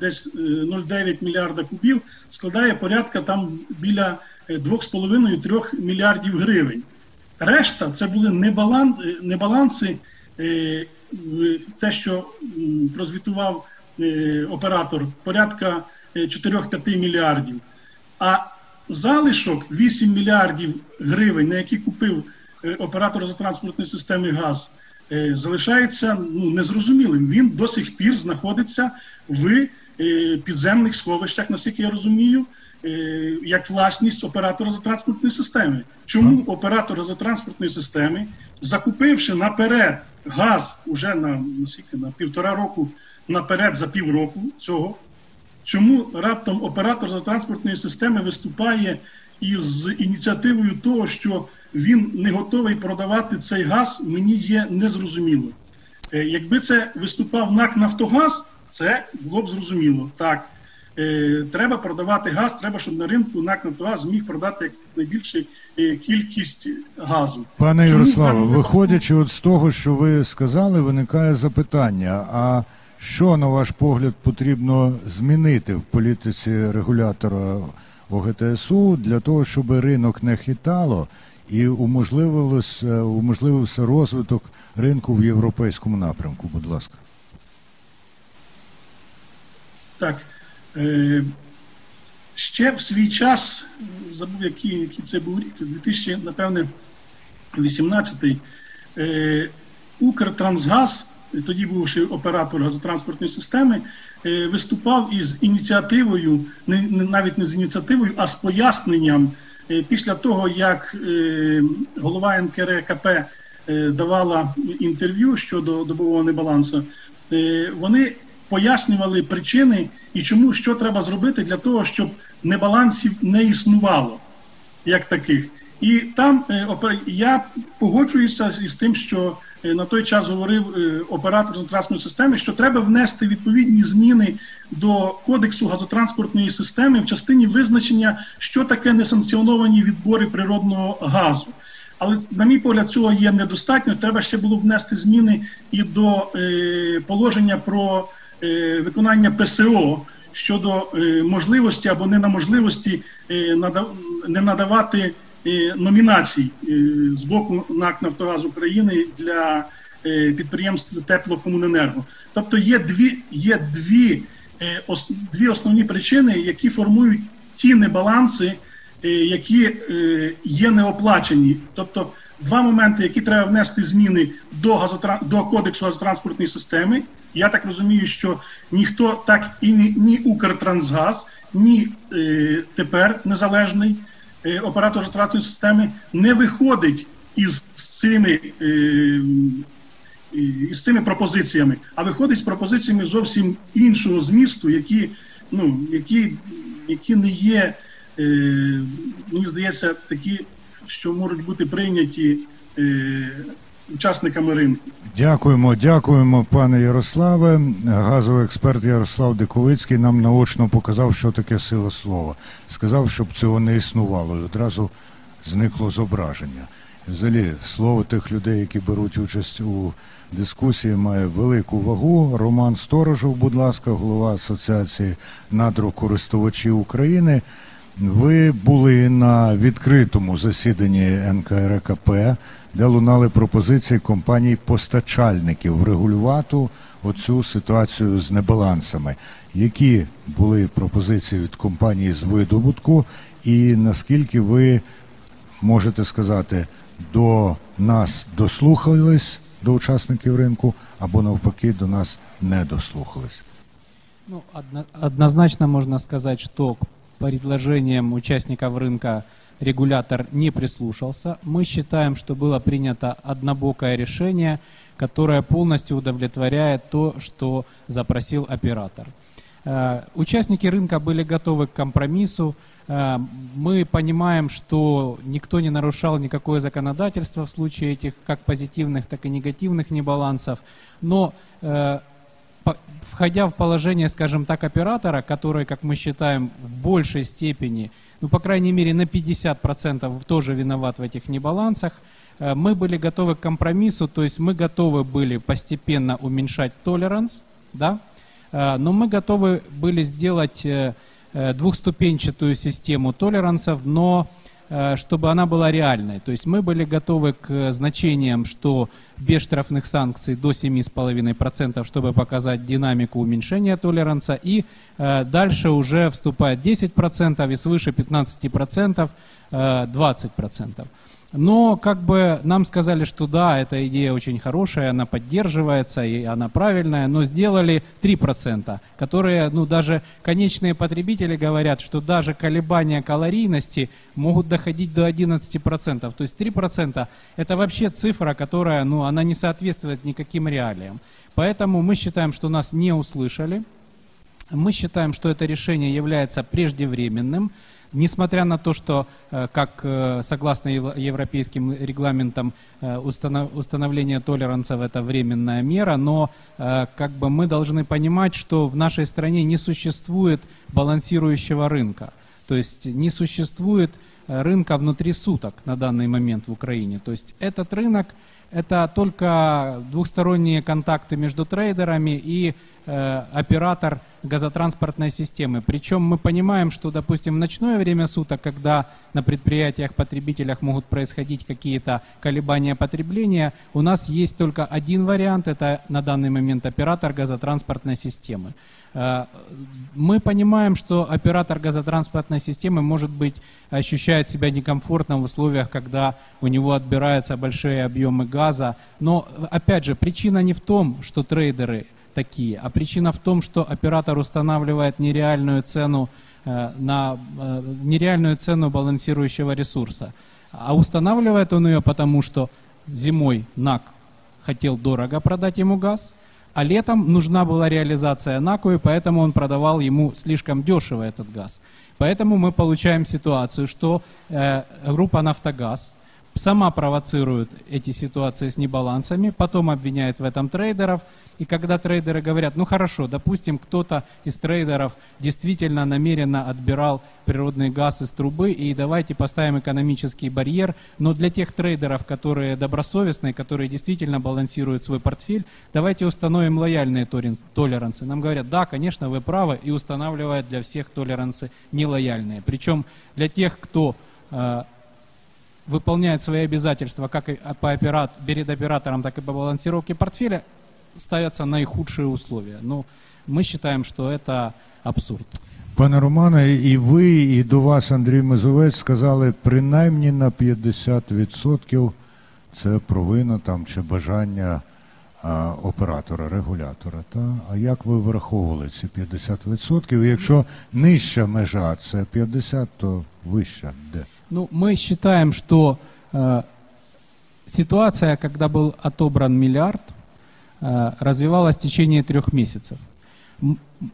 десь 0,9 мільярда кубів, складає порядка там біля 2,5-3 мільярдів гривень. Решта це були небаланси, те, що прозвітував Е, оператор порядка 4-5 е, мільярдів. А залишок 8 мільярдів гривень, на які купив е, оператор газотранспортної системи ГАЗ, залишається ну, незрозумілим. Він до сих пір знаходиться в підземних сховищах, наскільки я розумію. Як власність оператора газотранспортної системи. Чому оператор газотранспортної системи, закупивши наперед газ уже на наскільки, на півтора року наперед за півроку цього. Чому раптом оператор транспортної системи виступає із ініціативою того, що він не готовий продавати цей газ, мені є незрозуміло. Е, якби це виступав НАК Нафтогаз, це було б зрозуміло. Так, е, треба продавати газ, треба, щоб на ринку НАК Нафтогаз зміг продати найбільшу е, кількість газу. Пане Ярославе, виходячи от з того, що ви сказали, виникає запитання. а що, на ваш погляд, потрібно змінити в політиці регулятора ОГТСУ для того, щоб ринок не хитало і уможливився, уможливився розвиток ринку в європейському напрямку? Будь ласка. Так. Е, ще в свій час, забув, який, який це був рік, 2000, напевне, 18 е, Укртрансгаз тоді бувши оператор газотранспортної системи, е, виступав із ініціативою, не навіть не з ініціативою, а з поясненням е, після того, як е, голова НКРКП давала інтерв'ю щодо добового небалансу, вони пояснювали причини і чому що треба зробити для того, щоб небалансів не існувало як таких. І там е, я погоджуюся із тим, що е, на той час говорив е, оператор газотранспортної системи, що треба внести відповідні зміни до кодексу газотранспортної системи в частині визначення, що таке несанкціоновані відбори природного газу. Але, на мій погляд, цього є недостатньо. Треба ще було внести зміни і до положення про виконання ПСО щодо можливості або неможливості е, нада- не надавати номінацій е, з боку НАК Нафтогаз України для е, підприємств теплокомуненерго. Тобто є дві, є дві, е, дві основні причини, які формують ті небаланси, е, які е, є неоплачені. Тобто два моменти, які треба внести зміни до, газотра... до кодексу газотранспортної системи. Я так розумію, що ніхто так і ні, ні Укртрансгаз, ні е, тепер незалежний е, оператор втратної системи не виходить із цими. Е, із цими пропозиціями, а виходить з пропозиціями зовсім іншого змісту, які, ну, які, які не є, е, мені здається, такі, що можуть бути прийняті е, учасниками ринку. Дякуємо, дякуємо, пане Ярославе. Газовий експерт Ярослав Диковицький нам наочно показав, що таке сила слова. Сказав, щоб цього не існувало, і одразу зникло зображення. Взагалі, слово тих людей, які беруть участь у дискусії, має велику вагу. Роман Сторожов, будь ласка, голова Асоціації надрокористувачів України. Ви були на відкритому засіданні НКРКП, де лунали пропозиції компаній-постачальників врегулювати оцю ситуацію з небалансами. Які були пропозиції від компанії з видобутку, і наскільки ви можете сказати, до нас дослухались до учасників ринку, або навпаки до нас не дослухались? Ну, одно- однозначно можно сказать, что к предложениям участников рынка регулятор не прислушался. Мы считаем, что было принято однобокое решение, которое полностью удовлетворяет то, что запросил оператор. Э, Участники рынка были готовы к компромиссу. Э, Мы понимаем, что никто не нарушал никакое законодательство в случае этих как позитивных, так и негативных небалансов. Но э, входя в положение, скажем так, оператора, который, как мы считаем, в большей степени, ну, по крайней мере, на 50% тоже виноват в этих небалансах, э, мы были готовы к компромиссу, то есть мы готовы были постепенно уменьшать толеранс, да, Э, но мы готовы были сделать э, двухступенчатую систему толерансов, но чтобы она была реальной. То есть мы были готовы к э, значениям, что без штрафных санкций до 7,5%, чтобы показать динамику уменьшения толеранса, и э, дальше уже вступает 10% и свыше 15% э, 20%. Но как бы нам сказали, что да, эта идея очень хорошая, она поддерживается и она правильная, но сделали 3%, которые, ну даже конечные потребители говорят, что даже колебания калорийности могут доходить до 11%. То есть 3% это вообще цифра, которая, ну, она не соответствует никаким реалиям. Поэтому мы считаем, что нас не услышали. Мы считаем, что это решение является преждевременным, несмотря на то, что, э, как э, согласно ев- европейским регламентам, э, установ- установление толеранцев это временная мера, но как бы мы должны понимать, что в нашей стране не существует балансирующего рынка. То есть не существует рынка внутри суток на данный момент в Украине. То есть этот рынок это только двухсторонние контакты между трейдерами и э, оператор газотранспортной системы. Причем мы понимаем, что, допустим, в ночное время суток, когда на предприятиях, потребителях могут происходить какие-то колебания потребления, у нас есть только один вариант, это на данный момент оператор газотранспортной системы. Э, Мы понимаем, что оператор газотранспортной системы, может быть, ощущает себя некомфортно в условиях, когда у него отбираются большие объемы газа. Но, опять же, причина не в том, что трейдеры такие, а причина в том, что оператор устанавливает нереальную цену э, на э, нереальную цену балансирующего ресурса. А устанавливает он ее потому, что зимой НАК хотел дорого продать ему газ, А летом нужна была реализация Накуи, поэтому он продавал ему слишком дешево этот газ. Поэтому мы получаем ситуацию, что э, группа «Нафтогаз» сама провоцирует эти ситуации с небалансами, потом обвиняет в этом трейдеров. И когда трейдеры говорят, ну хорошо, допустим, кто-то из трейдеров действительно намеренно отбирал природный газ из трубы, и давайте поставим экономический барьер, но для тех трейдеров, которые добросовестные, которые действительно балансируют свой портфель, давайте установим лояльные толерансы. Нам говорят, да, конечно, вы правы, и устанавливают для всех толерансы нелояльные. Причем для тех, кто э, выполняет свои обязательства как и по операт, перед оператором, так и по балансировке портфеля, ставятся наихудшие условия. Но мы считаем, что это абсурд. Пане Романе, і ви, і до вас, Андрій Мезовець, сказали, принаймні на 50% це провина там чи бажання а, оператора, регулятора. Та? А як ви враховували ці 50%? І Якщо нижча межа це 50%, то вища де? Ну, мы считаем, что э, ситуация, когда был отобран миллиард, э, развивалась в течение трех месяцев.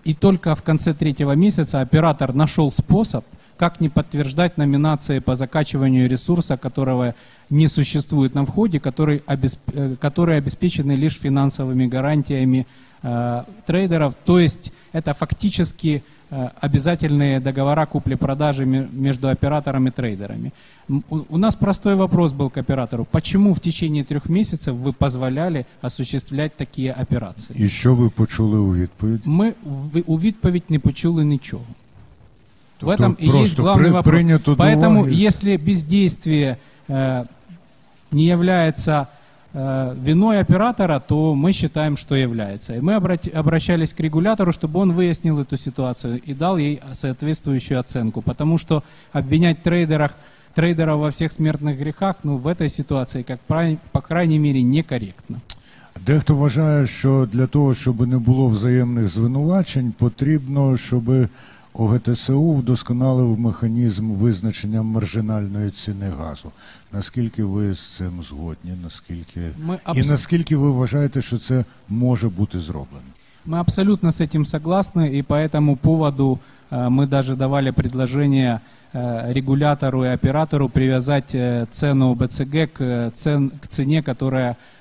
И только в конце третьего месяца оператор нашел способ, как не подтверждать номинации по закачиванию ресурса, которого не существует на входе, который обесп- э, которые обеспечены лишь финансовыми гарантиями э, трейдеров. То есть это фактически обязательные договора купли-продажи ме- между оператором и трейдерами. М, У у нас простой вопрос был к оператору. Почему в течение трех месяцев вы позволяли осуществлять такие операции? І що ви почули у відповідь? Ми в- у відповідь не почули ничего. В Тобто этом и есть просто главный при- вопрос. прийнято до Поэтому, уваги. если бездействие э, не является э, виной оператора, то мы считаем, что является. И мы обрати- обращались к регулятору, чтобы он выяснил эту ситуацию и дал ей соответствующую оценку. Потому что обвинять трейдерах, трейдеров во всех смертных грехах, ну, в этой ситуации, как прай- по крайней мере, некорректно. Дехто вважає, що для того, щоб не було взаємних звинувачень, потрібно, щоб ОГТСУ вдосконалив механізм визначення маржинальної ціни газу. Наскільки ви з цим згодні? Наскільки Ми і абс- наскільки ви вважаєте, що це може бути зроблено? Мы абсолютно с этим согласны, и по этому поводу э, мы даже давали предложение э, регулятору и оператору привязать э, цену БЦГ к, э, цен, к цене, которая э,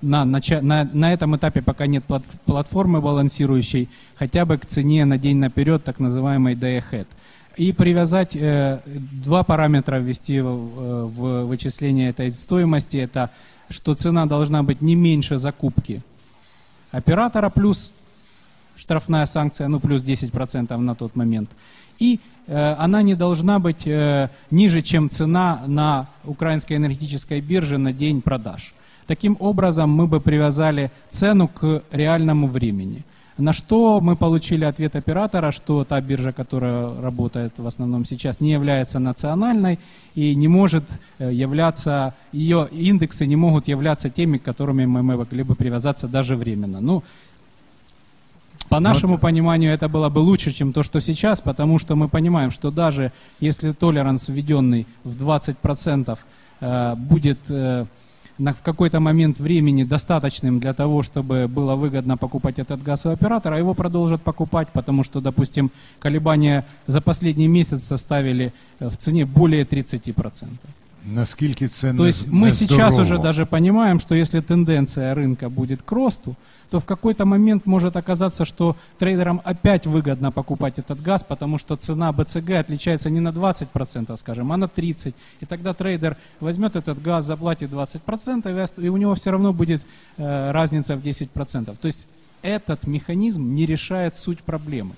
на, нача- на, на этом этапе пока нет плат- платформы балансирующей, хотя бы к цене на день наперед, так называемой day ahead. И привязать э, два параметра ввести в, э, в вычисление этой стоимости. Это что цена должна быть не меньше закупки оператора плюс штрафная санкция, ну плюс 10% на тот момент. И э, она не должна быть э, ниже, чем цена на украинской энергетической бирже на день продаж. Таким образом, мы бы привязали цену к реальному времени. На что мы получили ответ оператора, что та биржа, которая работает в основном сейчас, не является национальной и не может э, являться, ее индексы не могут являться теми, к которыми мы могли бы привязаться даже временно. Ну, по нашему пониманию, это было бы лучше, чем то, что сейчас, потому что мы понимаем, что даже если толеранс, введенный в 20%, э, будет э, на, в какой-то момент времени достаточным для того, чтобы было выгодно покупать этот газ у оператора, его продолжат покупать, потому что, допустим, колебания за последний месяц составили э, в цене более 30%. Наскільки це То есть мы сейчас уже даже понимаем, что если тенденция рынка будет к росту, то в какой-то момент может оказаться, что трейдерам опять выгодно покупать этот газ, потому что цена БЦГ отличается не на 20%, скажем, а на 30%. И тогда трейдер возьмет этот газ, заплатит 20%, и ост- и у него все равно будет э, разница в 10%. То есть этот механизм не решает суть проблемы.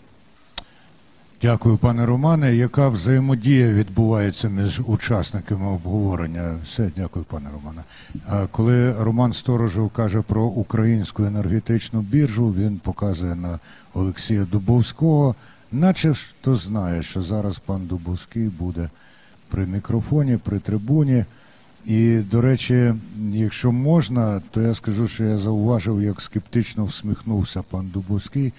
Дякую, пане Романе. Яка взаємодія відбувається між учасниками обговорення? Все, дякую, пане Романе. Коли Роман Сторожев каже про українську енергетичну біржу, він показує на Олексія Дубовського, наче ж то знає, що зараз пан Дубовський буде при мікрофоні, при трибуні. І, до речі, якщо можна, то я скажу, що я зауважив, як скептично всміхнувся пан Дубовський,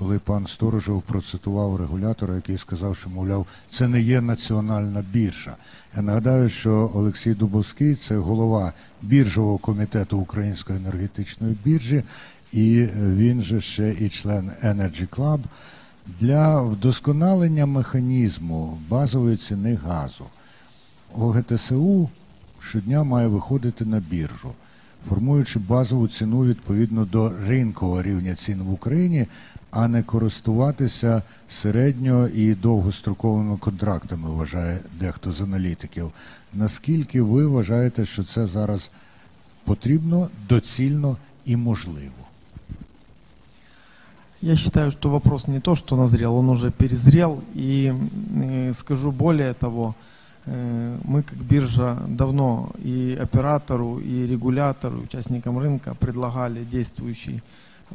коли пан Сторожев процитував регулятора, який сказав, що, мовляв, це не є національна біржа. Я нагадаю, що Олексій Дубовський це голова біржового комітету Української енергетичної біржі, і він же ще і член Energy Club, для вдосконалення механізму базової ціни газу. ОГТСУ щодня має виходити на біржу, формуючи базову ціну відповідно до ринкового рівня цін в Україні, а не користуватися середньо і довгостроковими контрактами, вважає дехто з аналітиків. Наскільки ви вважаєте, що це зараз потрібно, доцільно і можливо? Я считаю, что вопрос не то, что назрел, он уже перезрел. И э, скажу более того, э, мы как биржа давно и оператору, и регулятору, участникам рынка предлагали действующий э,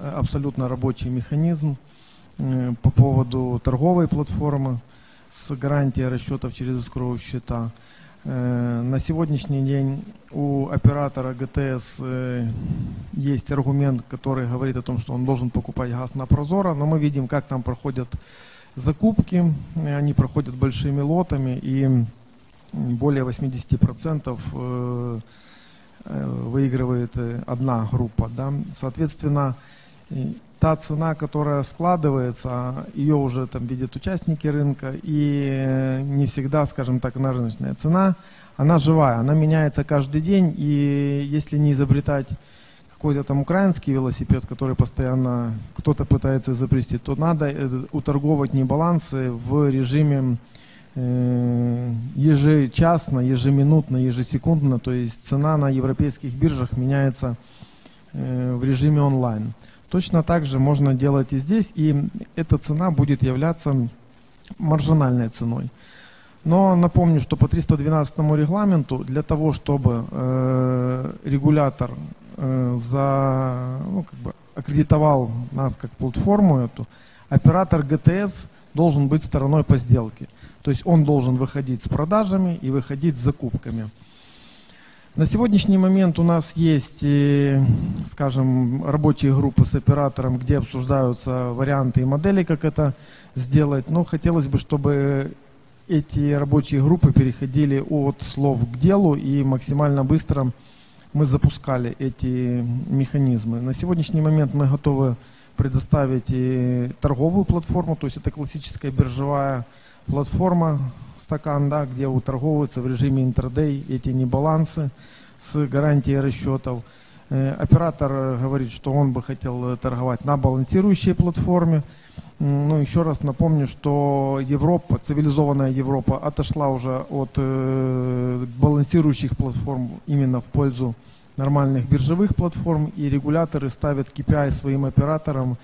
абсолютно рабочий механизм э, по поводу торговой платформы с гарантией расчетов через escrow счета. Э, На сегодняшний день у оператора ГТС э, есть аргумент, который говорит о том, что он должен покупать газ на Прозоро, но мы видим, как там проходят закупки, они проходят большими лотами, и более 80% э, э, выигрывает одна группа. Да? Соответственно, та цена, которая складывается, ее уже там видят участники рынка, и э, не всегда, скажем так, она рыночная цена, она живая, она меняется каждый день, и если не изобретать какой-то там украинский велосипед, который постоянно кто-то пытается изобрести, то надо э, уторговывать небалансы в режиме э, ежечасно, ежеминутно, ежесекундно, то есть цена на европейских биржах меняется в режиме онлайн. Точно так же можно делать и здесь, и эта цена будет являться маржинальной ценой. Но напомню, что по 312 регламенту для того, чтобы э, регулятор э, за, ну, как бы аккредитовал нас как платформу эту, оператор ГТС должен быть стороной по сделке. То есть он должен выходить с продажами и выходить с закупками. На сегодняшний момент у нас есть, э, скажем, рабочие группы с оператором, где обсуждаются варианты и модели, как это сделать. Но хотелось бы, чтобы эти рабочие группы переходили от слов к делу и максимально быстро мы запускали эти механизмы. На сегодняшний момент мы готовы предоставить и торговую платформу, то есть это классическая биржевая платформа, стакан, да, где уторговываются в режиме интрадей эти небалансы с гарантией расчетов. Э, Оператор э, говорит, что он бы хотел э, торговать на балансирующей платформе. Ну, еще раз напомню, что Европа, цивилизованная Европа, отошла уже от э, балансирующих платформ именно в пользу нормальных биржевых платформ, и регуляторы ставят KPI своим операторам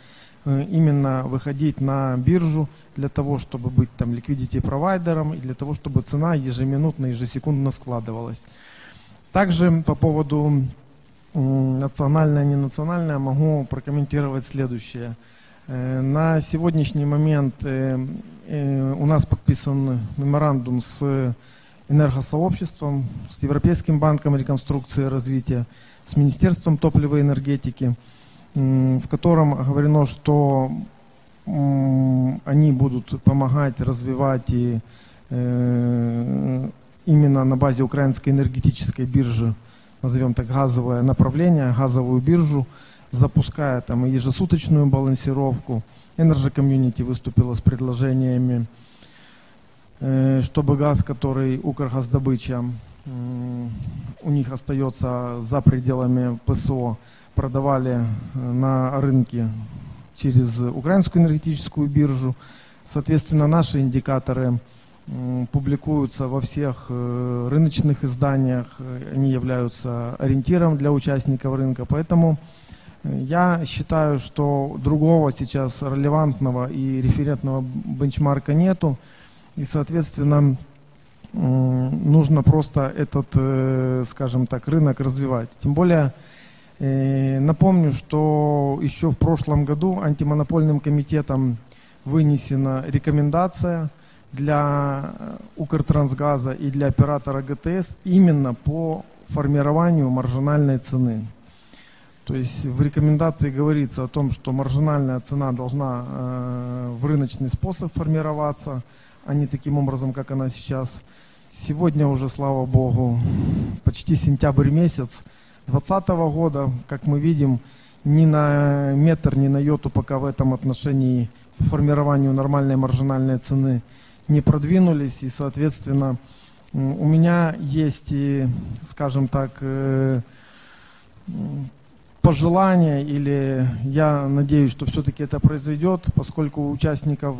именно выходить на биржу для того, чтобы быть там liquidity провайдером и для того, чтобы цена ежеминутно, ежесекундно складывалась. Также по поводу национальное, не национальное, могу прокомментировать следующее. Э, На сегодняшний момент э, э, у нас подписан меморандум с энергосообществом, с Европейским банком реконструкции и развития, с Министерством топлива и энергетики, в котором говорено, что они будут помогать развивать и э, именно на базе украинской энергетической биржи, назовем так, газовое направление, газовую биржу, запуская там ежесуточную балансировку. Energy Community выступила с предложениями, э, чтобы газ, который Укргаздобыча, м, у них остается за пределами ПСО, продавали э, на рынке через украинскую энергетическую биржу. Соответственно, наши индикаторы публикуются во всех э, рыночных изданиях, они являются ориентиром для участников рынка, поэтому э, я считаю, что другого сейчас релевантного и референтного бенчмарка нету, и, соответственно, нужно просто этот, скажем так, рынок развивать. Тем более, напомню, что еще в прошлом году антимонопольным комитетом вынесена рекомендация для э, Укртрансгаза и для оператора ГТС именно по формированию маржинальной цены. То есть в рекомендации говорится о том, что маржинальная цена должна э, в рыночный способ формироваться, а не таким образом, как она сейчас. Сегодня уже, слава богу, почти сентябрь месяц 2020 года, как мы видим, ни на метр, ни на йоту пока в этом отношении по формированию нормальной маржинальной цены не продвинулись. И, соответственно, у меня есть, и, скажем так, э, пожелание, или я надеюсь, что все-таки это произойдет, поскольку у участников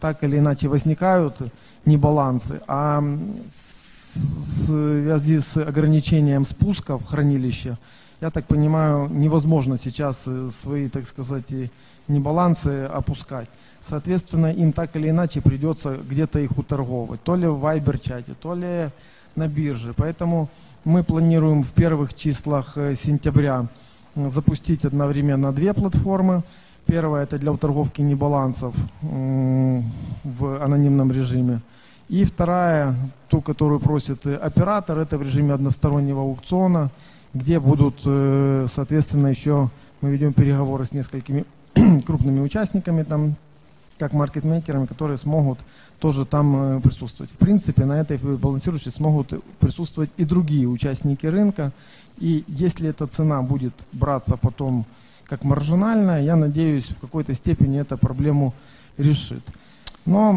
так или иначе возникают небалансы, а в связи с ограничением спусков в хранилище, я так понимаю, невозможно сейчас э, свои, так сказать, небалансы опускать. Соответственно, им так или иначе придется где-то их уторговывать. То ли в Viber-чате, то ли на бирже. Поэтому мы планируем в первых числах э, сентября запустить одновременно две платформы. Первая это для уторговки небалансов в анонимном режиме. И вторая, ту, которую просит э, оператор, это в режиме одностороннего аукциона, где будут, э, соответственно, еще мы ведем переговоры с несколькими крупными участниками, там, как маркетмейкерами, которые смогут тоже там э, присутствовать. В принципе, на этой балансирующей смогут присутствовать и другие участники рынка. И если эта цена будет браться потом как маржинальная, я надеюсь, в какой-то степени эта проблему решит. Но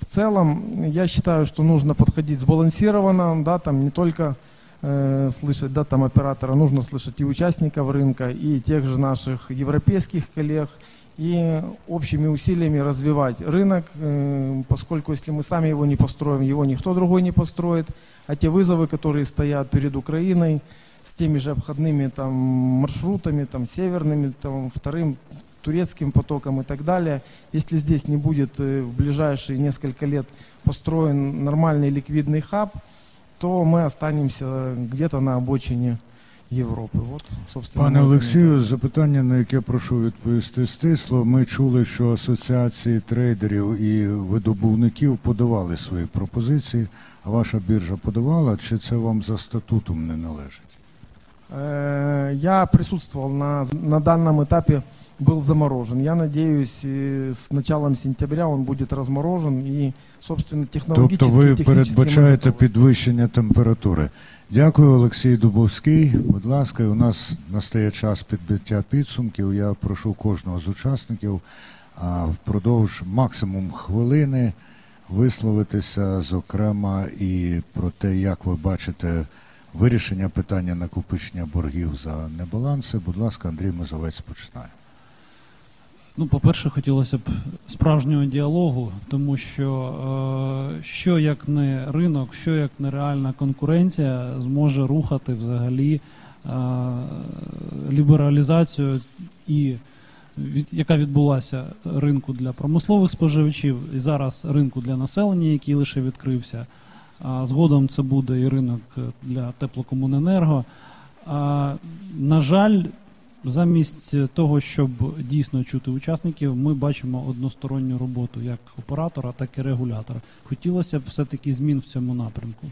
в целом я считаю, что нужно подходить сбалансированно, да, там не только э, слышать, да, там оператора, нужно слышать и участников рынка, и тех же наших европейских коллег, и общими усилиями развивать рынок, э, поскольку если мы сами его не построим, его никто другой не построит, а те вызовы, которые стоят перед Украиной, с теми же обходными там маршрутами, там северными, там вторым турецким потоком и так далее. Если здесь не будет э, в ближайшие несколько лет построен нормальный ликвидный хаб, то мы останемся где-то на обочине Європи. От, собственно, Пане моя Олексію, запитання, на яке прошу відповісти стисло. Ми чули, що асоціації трейдерів і видобувників подавали свої пропозиції. А ваша біржа подавала, чи це вам за статутом не належить? Э, Я присутствовал на, на данном этапе, был заморожен. Я надеюсь, э, с началом сентября он будет разморожен и, собственно, технологически Тобто ви технически мы передбачаєте готовы. підвищення температури. Дякую, Олексій Дубовський. Будь ласка, і у нас настає час підбиття підсумків. Я прошу кожного з учасників а, впродовж максимум хвилини висловитися, зокрема, і про те, як ви бачите вирішення питання накопичення боргів за небаланси. Будь ласка, Андрій Мозовець починає. Ну, по-перше, хотілося б справжнього діалогу, тому що е, що як не ринок, що як не реальна конкуренція зможе рухати взагалі е, лібералізацію і від, яка відбулася ринку для промислових споживачів і зараз ринку для населення, який лише відкрився. Згодом це буде і ринок для теплокомуненерго. На жаль, замість того, щоб дійсно чути учасників, ми бачимо односторонню роботу як оператора, так і регулятора. Хотілося б все-таки змін в цьому напрямку.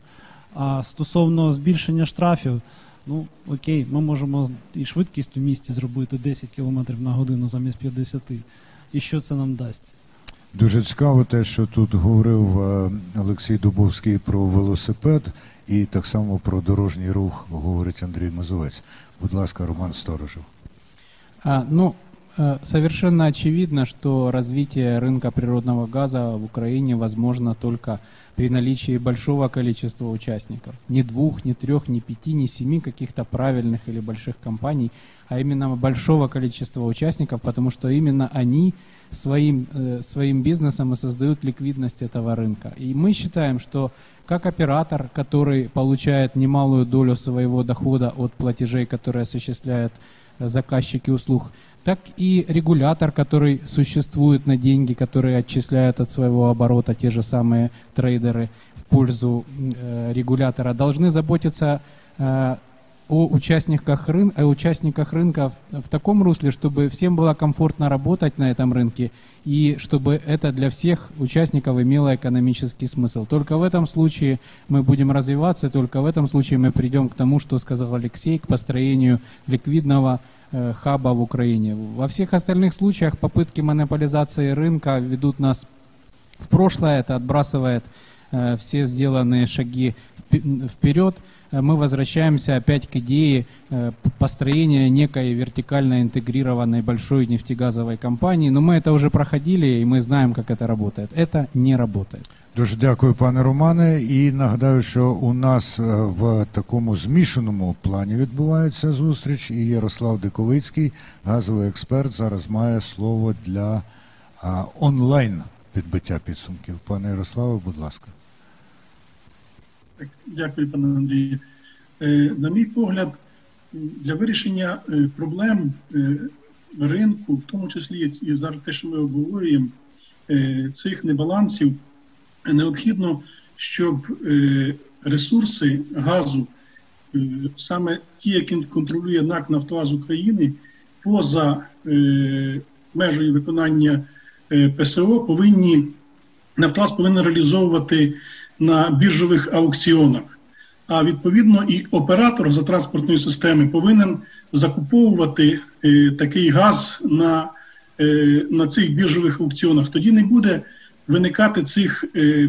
А стосовно збільшення штрафів, ну окей, ми можемо і швидкість в місті зробити 10 км на годину замість 50. І що це нам дасть? Дуже цікаво те, що тут говорив е, Олексій Дубовський про велосипед, і так само про дорожній рух говорить Андрій Мазовець. Будь ласка, Роман Сторожев. А, ну, э, совершенно очевидно, что развитие рынка природного газа в Украине возможно только при наличии большого количества участников. Не двух, не трех, не пяти, не семи каких-то правильных или больших компаний, а именно большого количества участников, потому что именно они своим, э, своим бизнесом и создают ликвидность этого рынка. И мы считаем, что как оператор, который получает немалую долю своего дохода от платежей, которые осуществляют э, заказчики услуг, так и регулятор, который существует на деньги, которые отчисляют от своего оборота те же самые трейдеры в пользу э, регулятора, должны заботиться э, о участниках, рын, о участниках рынка в, в таком русле, чтобы всем было комфортно работать на этом рынке и чтобы это для всех участников имело экономический смысл. Только в этом случае мы будем развиваться, только в этом случае мы придем к тому, что сказал Алексей, к построению ликвидного э, хаба в Украине. Во всех остальных случаях попытки монополизации рынка ведут нас в прошлое, это отбрасывает э, все сделанные шаги впе- вперед. э, мы возвращаемся опять к идее э, п- построения некой вертикально интегрированной большой нефтегазовой компании. Но мы это уже проходили, и мы знаем, как это работает. Это не работает. Дуже дякую, пане Романе. І нагадаю, що у нас е, в такому змішаному плані відбувається зустріч. І Ярослав Диковицький, газовий експерт, зараз має слово для а, онлайн підбиття підсумків. Пане Ярославе, будь ласка. Дякую, пане Андрію. Е, На мій погляд, для вирішення е, проблем е, ринку, в тому числі і зараз те, що ми обговорюємо, цих небалансів, необхідно, щоб ресурси газу, саме ті, які контролює НАК Нафтогаз України, поза межею виконання ПСО повинні Нафтогаз повинен реалізовувати на біржових аукціонах. А відповідно і оператор за транспортної системи повинен закуповувати е, такий газ на, е, на цих біржових аукціонах. Тоді не буде виникати цих е,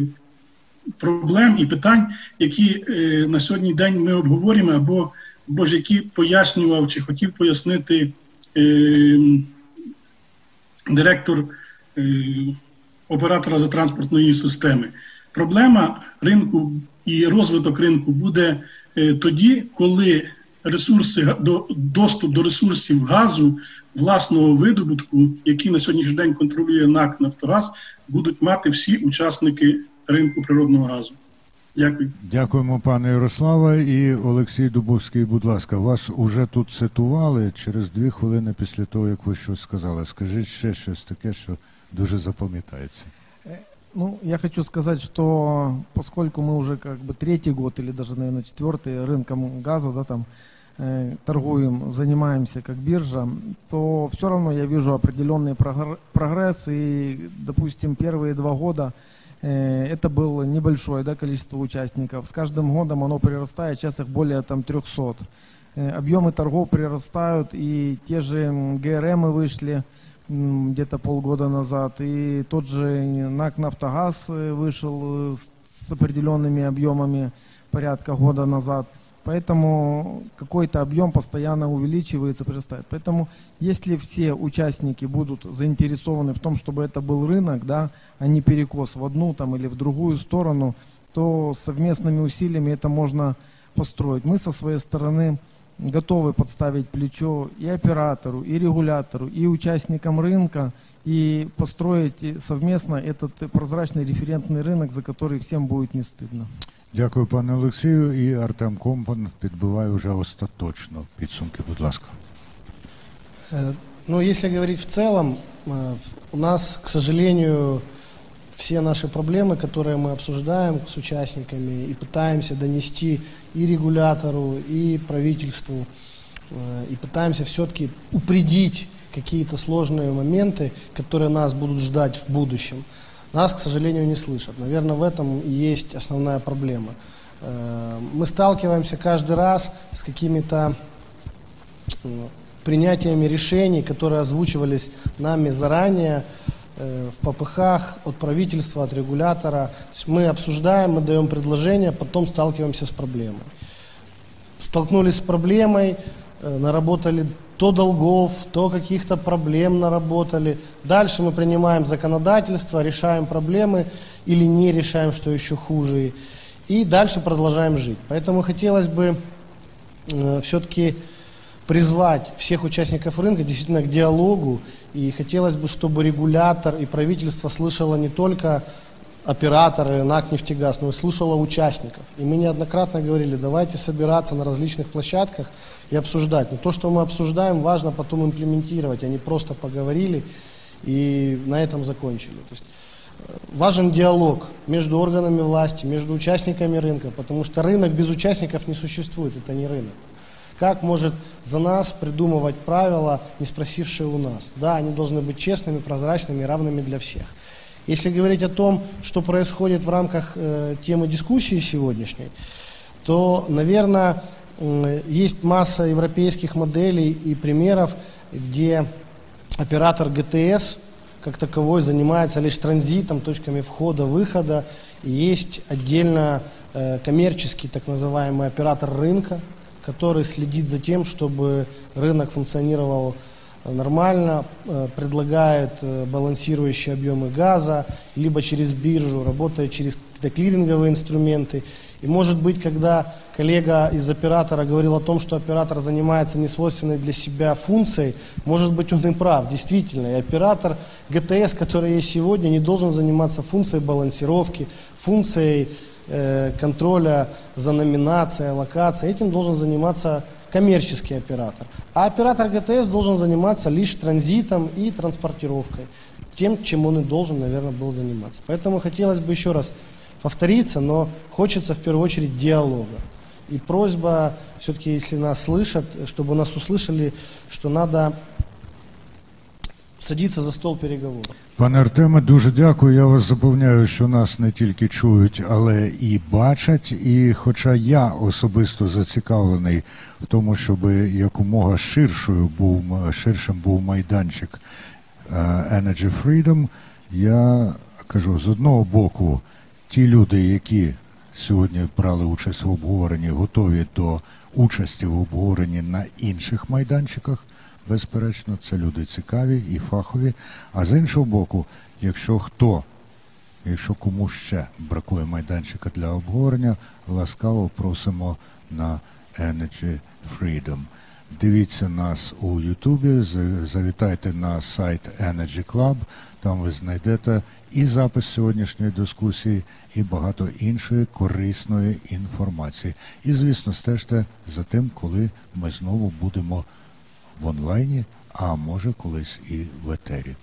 проблем і питань, які е, на сьогодні день ми обговорюємо, або, або ж які пояснював чи хотів пояснити е, директор е, оператора за транспортної системи. Проблема ринку і розвиток ринку буде е, тоді, коли ресурси доступ до ресурсів газу власного видобутку, які на сьогоднішній день контролює НАК Нафтогаз, будуть мати всі учасники ринку природного газу. Дякую. Дякуємо, пане Ярославе. І Олексій Дубовський, будь ласка, вас уже тут цитували через дві хвилини після того, як ви щось сказали. Скажіть ще щось таке, що дуже запам'ятається. Ну, я хочу сказать, что поскольку мы уже как бы третий год или даже, наверное, четвертый рынком газа, да, там э, торгуем, занимаемся как биржа, то все равно я вижу определенный прогр- прогресс. И, допустим, первые два года э, это было небольшое да, количество участников. С каждым годом оно прирастает, сейчас их более там 300. Э, объемы торгов прирастают, и те же ГРМы вышли где-то полгода назад, и тот же НАК «Нафтогаз» э, вышел э, с определенными объемами порядка года назад. Поэтому какой-то объем постоянно увеличивается, прирастает. Поэтому если все участники будут заинтересованы в том, чтобы это был рынок, да, а не перекос в одну там, или в другую сторону, то совместными усилиями это можно построить. Мы со своей стороны готовы подставить плечо и оператору, и регулятору, и участникам рынка, и построить э, совместно этот э, прозрачный референтный рынок, за который всем будет не стыдно. Дякую, пане Олексію. І Артем Компан підбиває вже остаточно підсумки. Будь ласка. Э, Ну, если говорить в целом, э, у нас, к сожалению, все наши проблемы, которые мы обсуждаем с участниками и пытаемся донести и регулятору, и правительству, э, и пытаемся все-таки упредить какие-то сложные моменты, которые нас будут ждать в будущем, нас, к сожалению, не слышат. Наверное, в этом и есть основная проблема. Э, Мы сталкиваемся каждый раз с какими-то э, принятиями решений, которые озвучивались нами заранее в ППХ от правительства, от регулятора. То есть мы обсуждаем, мы даем предложения, потом сталкиваемся с проблемой. Столкнулись с проблемой, э, наработали то долгов, то каких-то проблем наработали. Дальше мы принимаем законодательство, решаем проблемы или не решаем, что еще хуже. И дальше продолжаем жить. Поэтому хотелось бы все-таки призвать всех участников рынка действительно к диалогу. И хотелось бы, чтобы регулятор и правительство слышало не только операторы, НАК «Нефтегаз», но и слушало участников. И мы неоднократно говорили, давайте собираться на различных площадках и обсуждать. Но то, что мы обсуждаем, важно потом имплементировать, а не просто поговорили и на этом закончили. То есть э, важен диалог между органами власти, между участниками рынка, потому что рынок без участников не существует, это не рынок. Как может за нас придумывать правила, не спросившие у нас? Да, они должны быть честными, прозрачными равными для всех. Если говорить о том, что происходит в рамках э, темы дискуссии сегодняшней, то, наверное, э, есть масса европейских моделей и примеров, где оператор ГТС как таковой занимается лишь транзитом, точками входа-выхода, есть отдельно э, коммерческий так называемый оператор рынка, который следит за тем, чтобы рынок функционировал э, нормально, э, предлагает э, балансирующие объемы газа, либо через биржу, работает через какие-то клиринговые инструменты. И может быть, когда коллега из оператора говорил о том, что оператор занимается несвойственной для себя функцией, может быть, он и прав, действительно. И оператор ГТС, который есть сегодня, не должен заниматься функцией балансировки, функцией контроля за номинацией, локацией. Этим должен заниматься коммерческий оператор. А оператор ГТС должен заниматься лишь транзитом и транспортировкой. Тем, чем он и должен, наверное, был заниматься. Поэтому хотелось бы еще раз повториться, но хочется в первую очередь диалога. И просьба, все-таки, если нас слышат, чтобы нас услышали, что надо садиться за стол переговоров. Пане Артеме, дуже дякую. Я вас запевняю, що нас не тільки чують, але і бачать. І хоча я особисто зацікавлений в тому, щоб якомога ширшою був ширшим був майданчик е, Energy Freedom, я кажу з одного боку, ті люди, які сьогодні брали участь в обговоренні, готові до участі в обговоренні на інших майданчиках. Безперечно, це люди цікаві і фахові. А з іншого боку, якщо хто, якщо кому ще бракує майданчика для обговорення, ласкаво просимо на Energy Freedom. Дивіться нас у Ютубі, завітайте на сайт Energy Club, там ви знайдете і запис сьогоднішньої дискусії, і багато іншої корисної інформації. І, звісно, стежте за тим, коли ми знову будемо в онлайні, а може колись і в етері.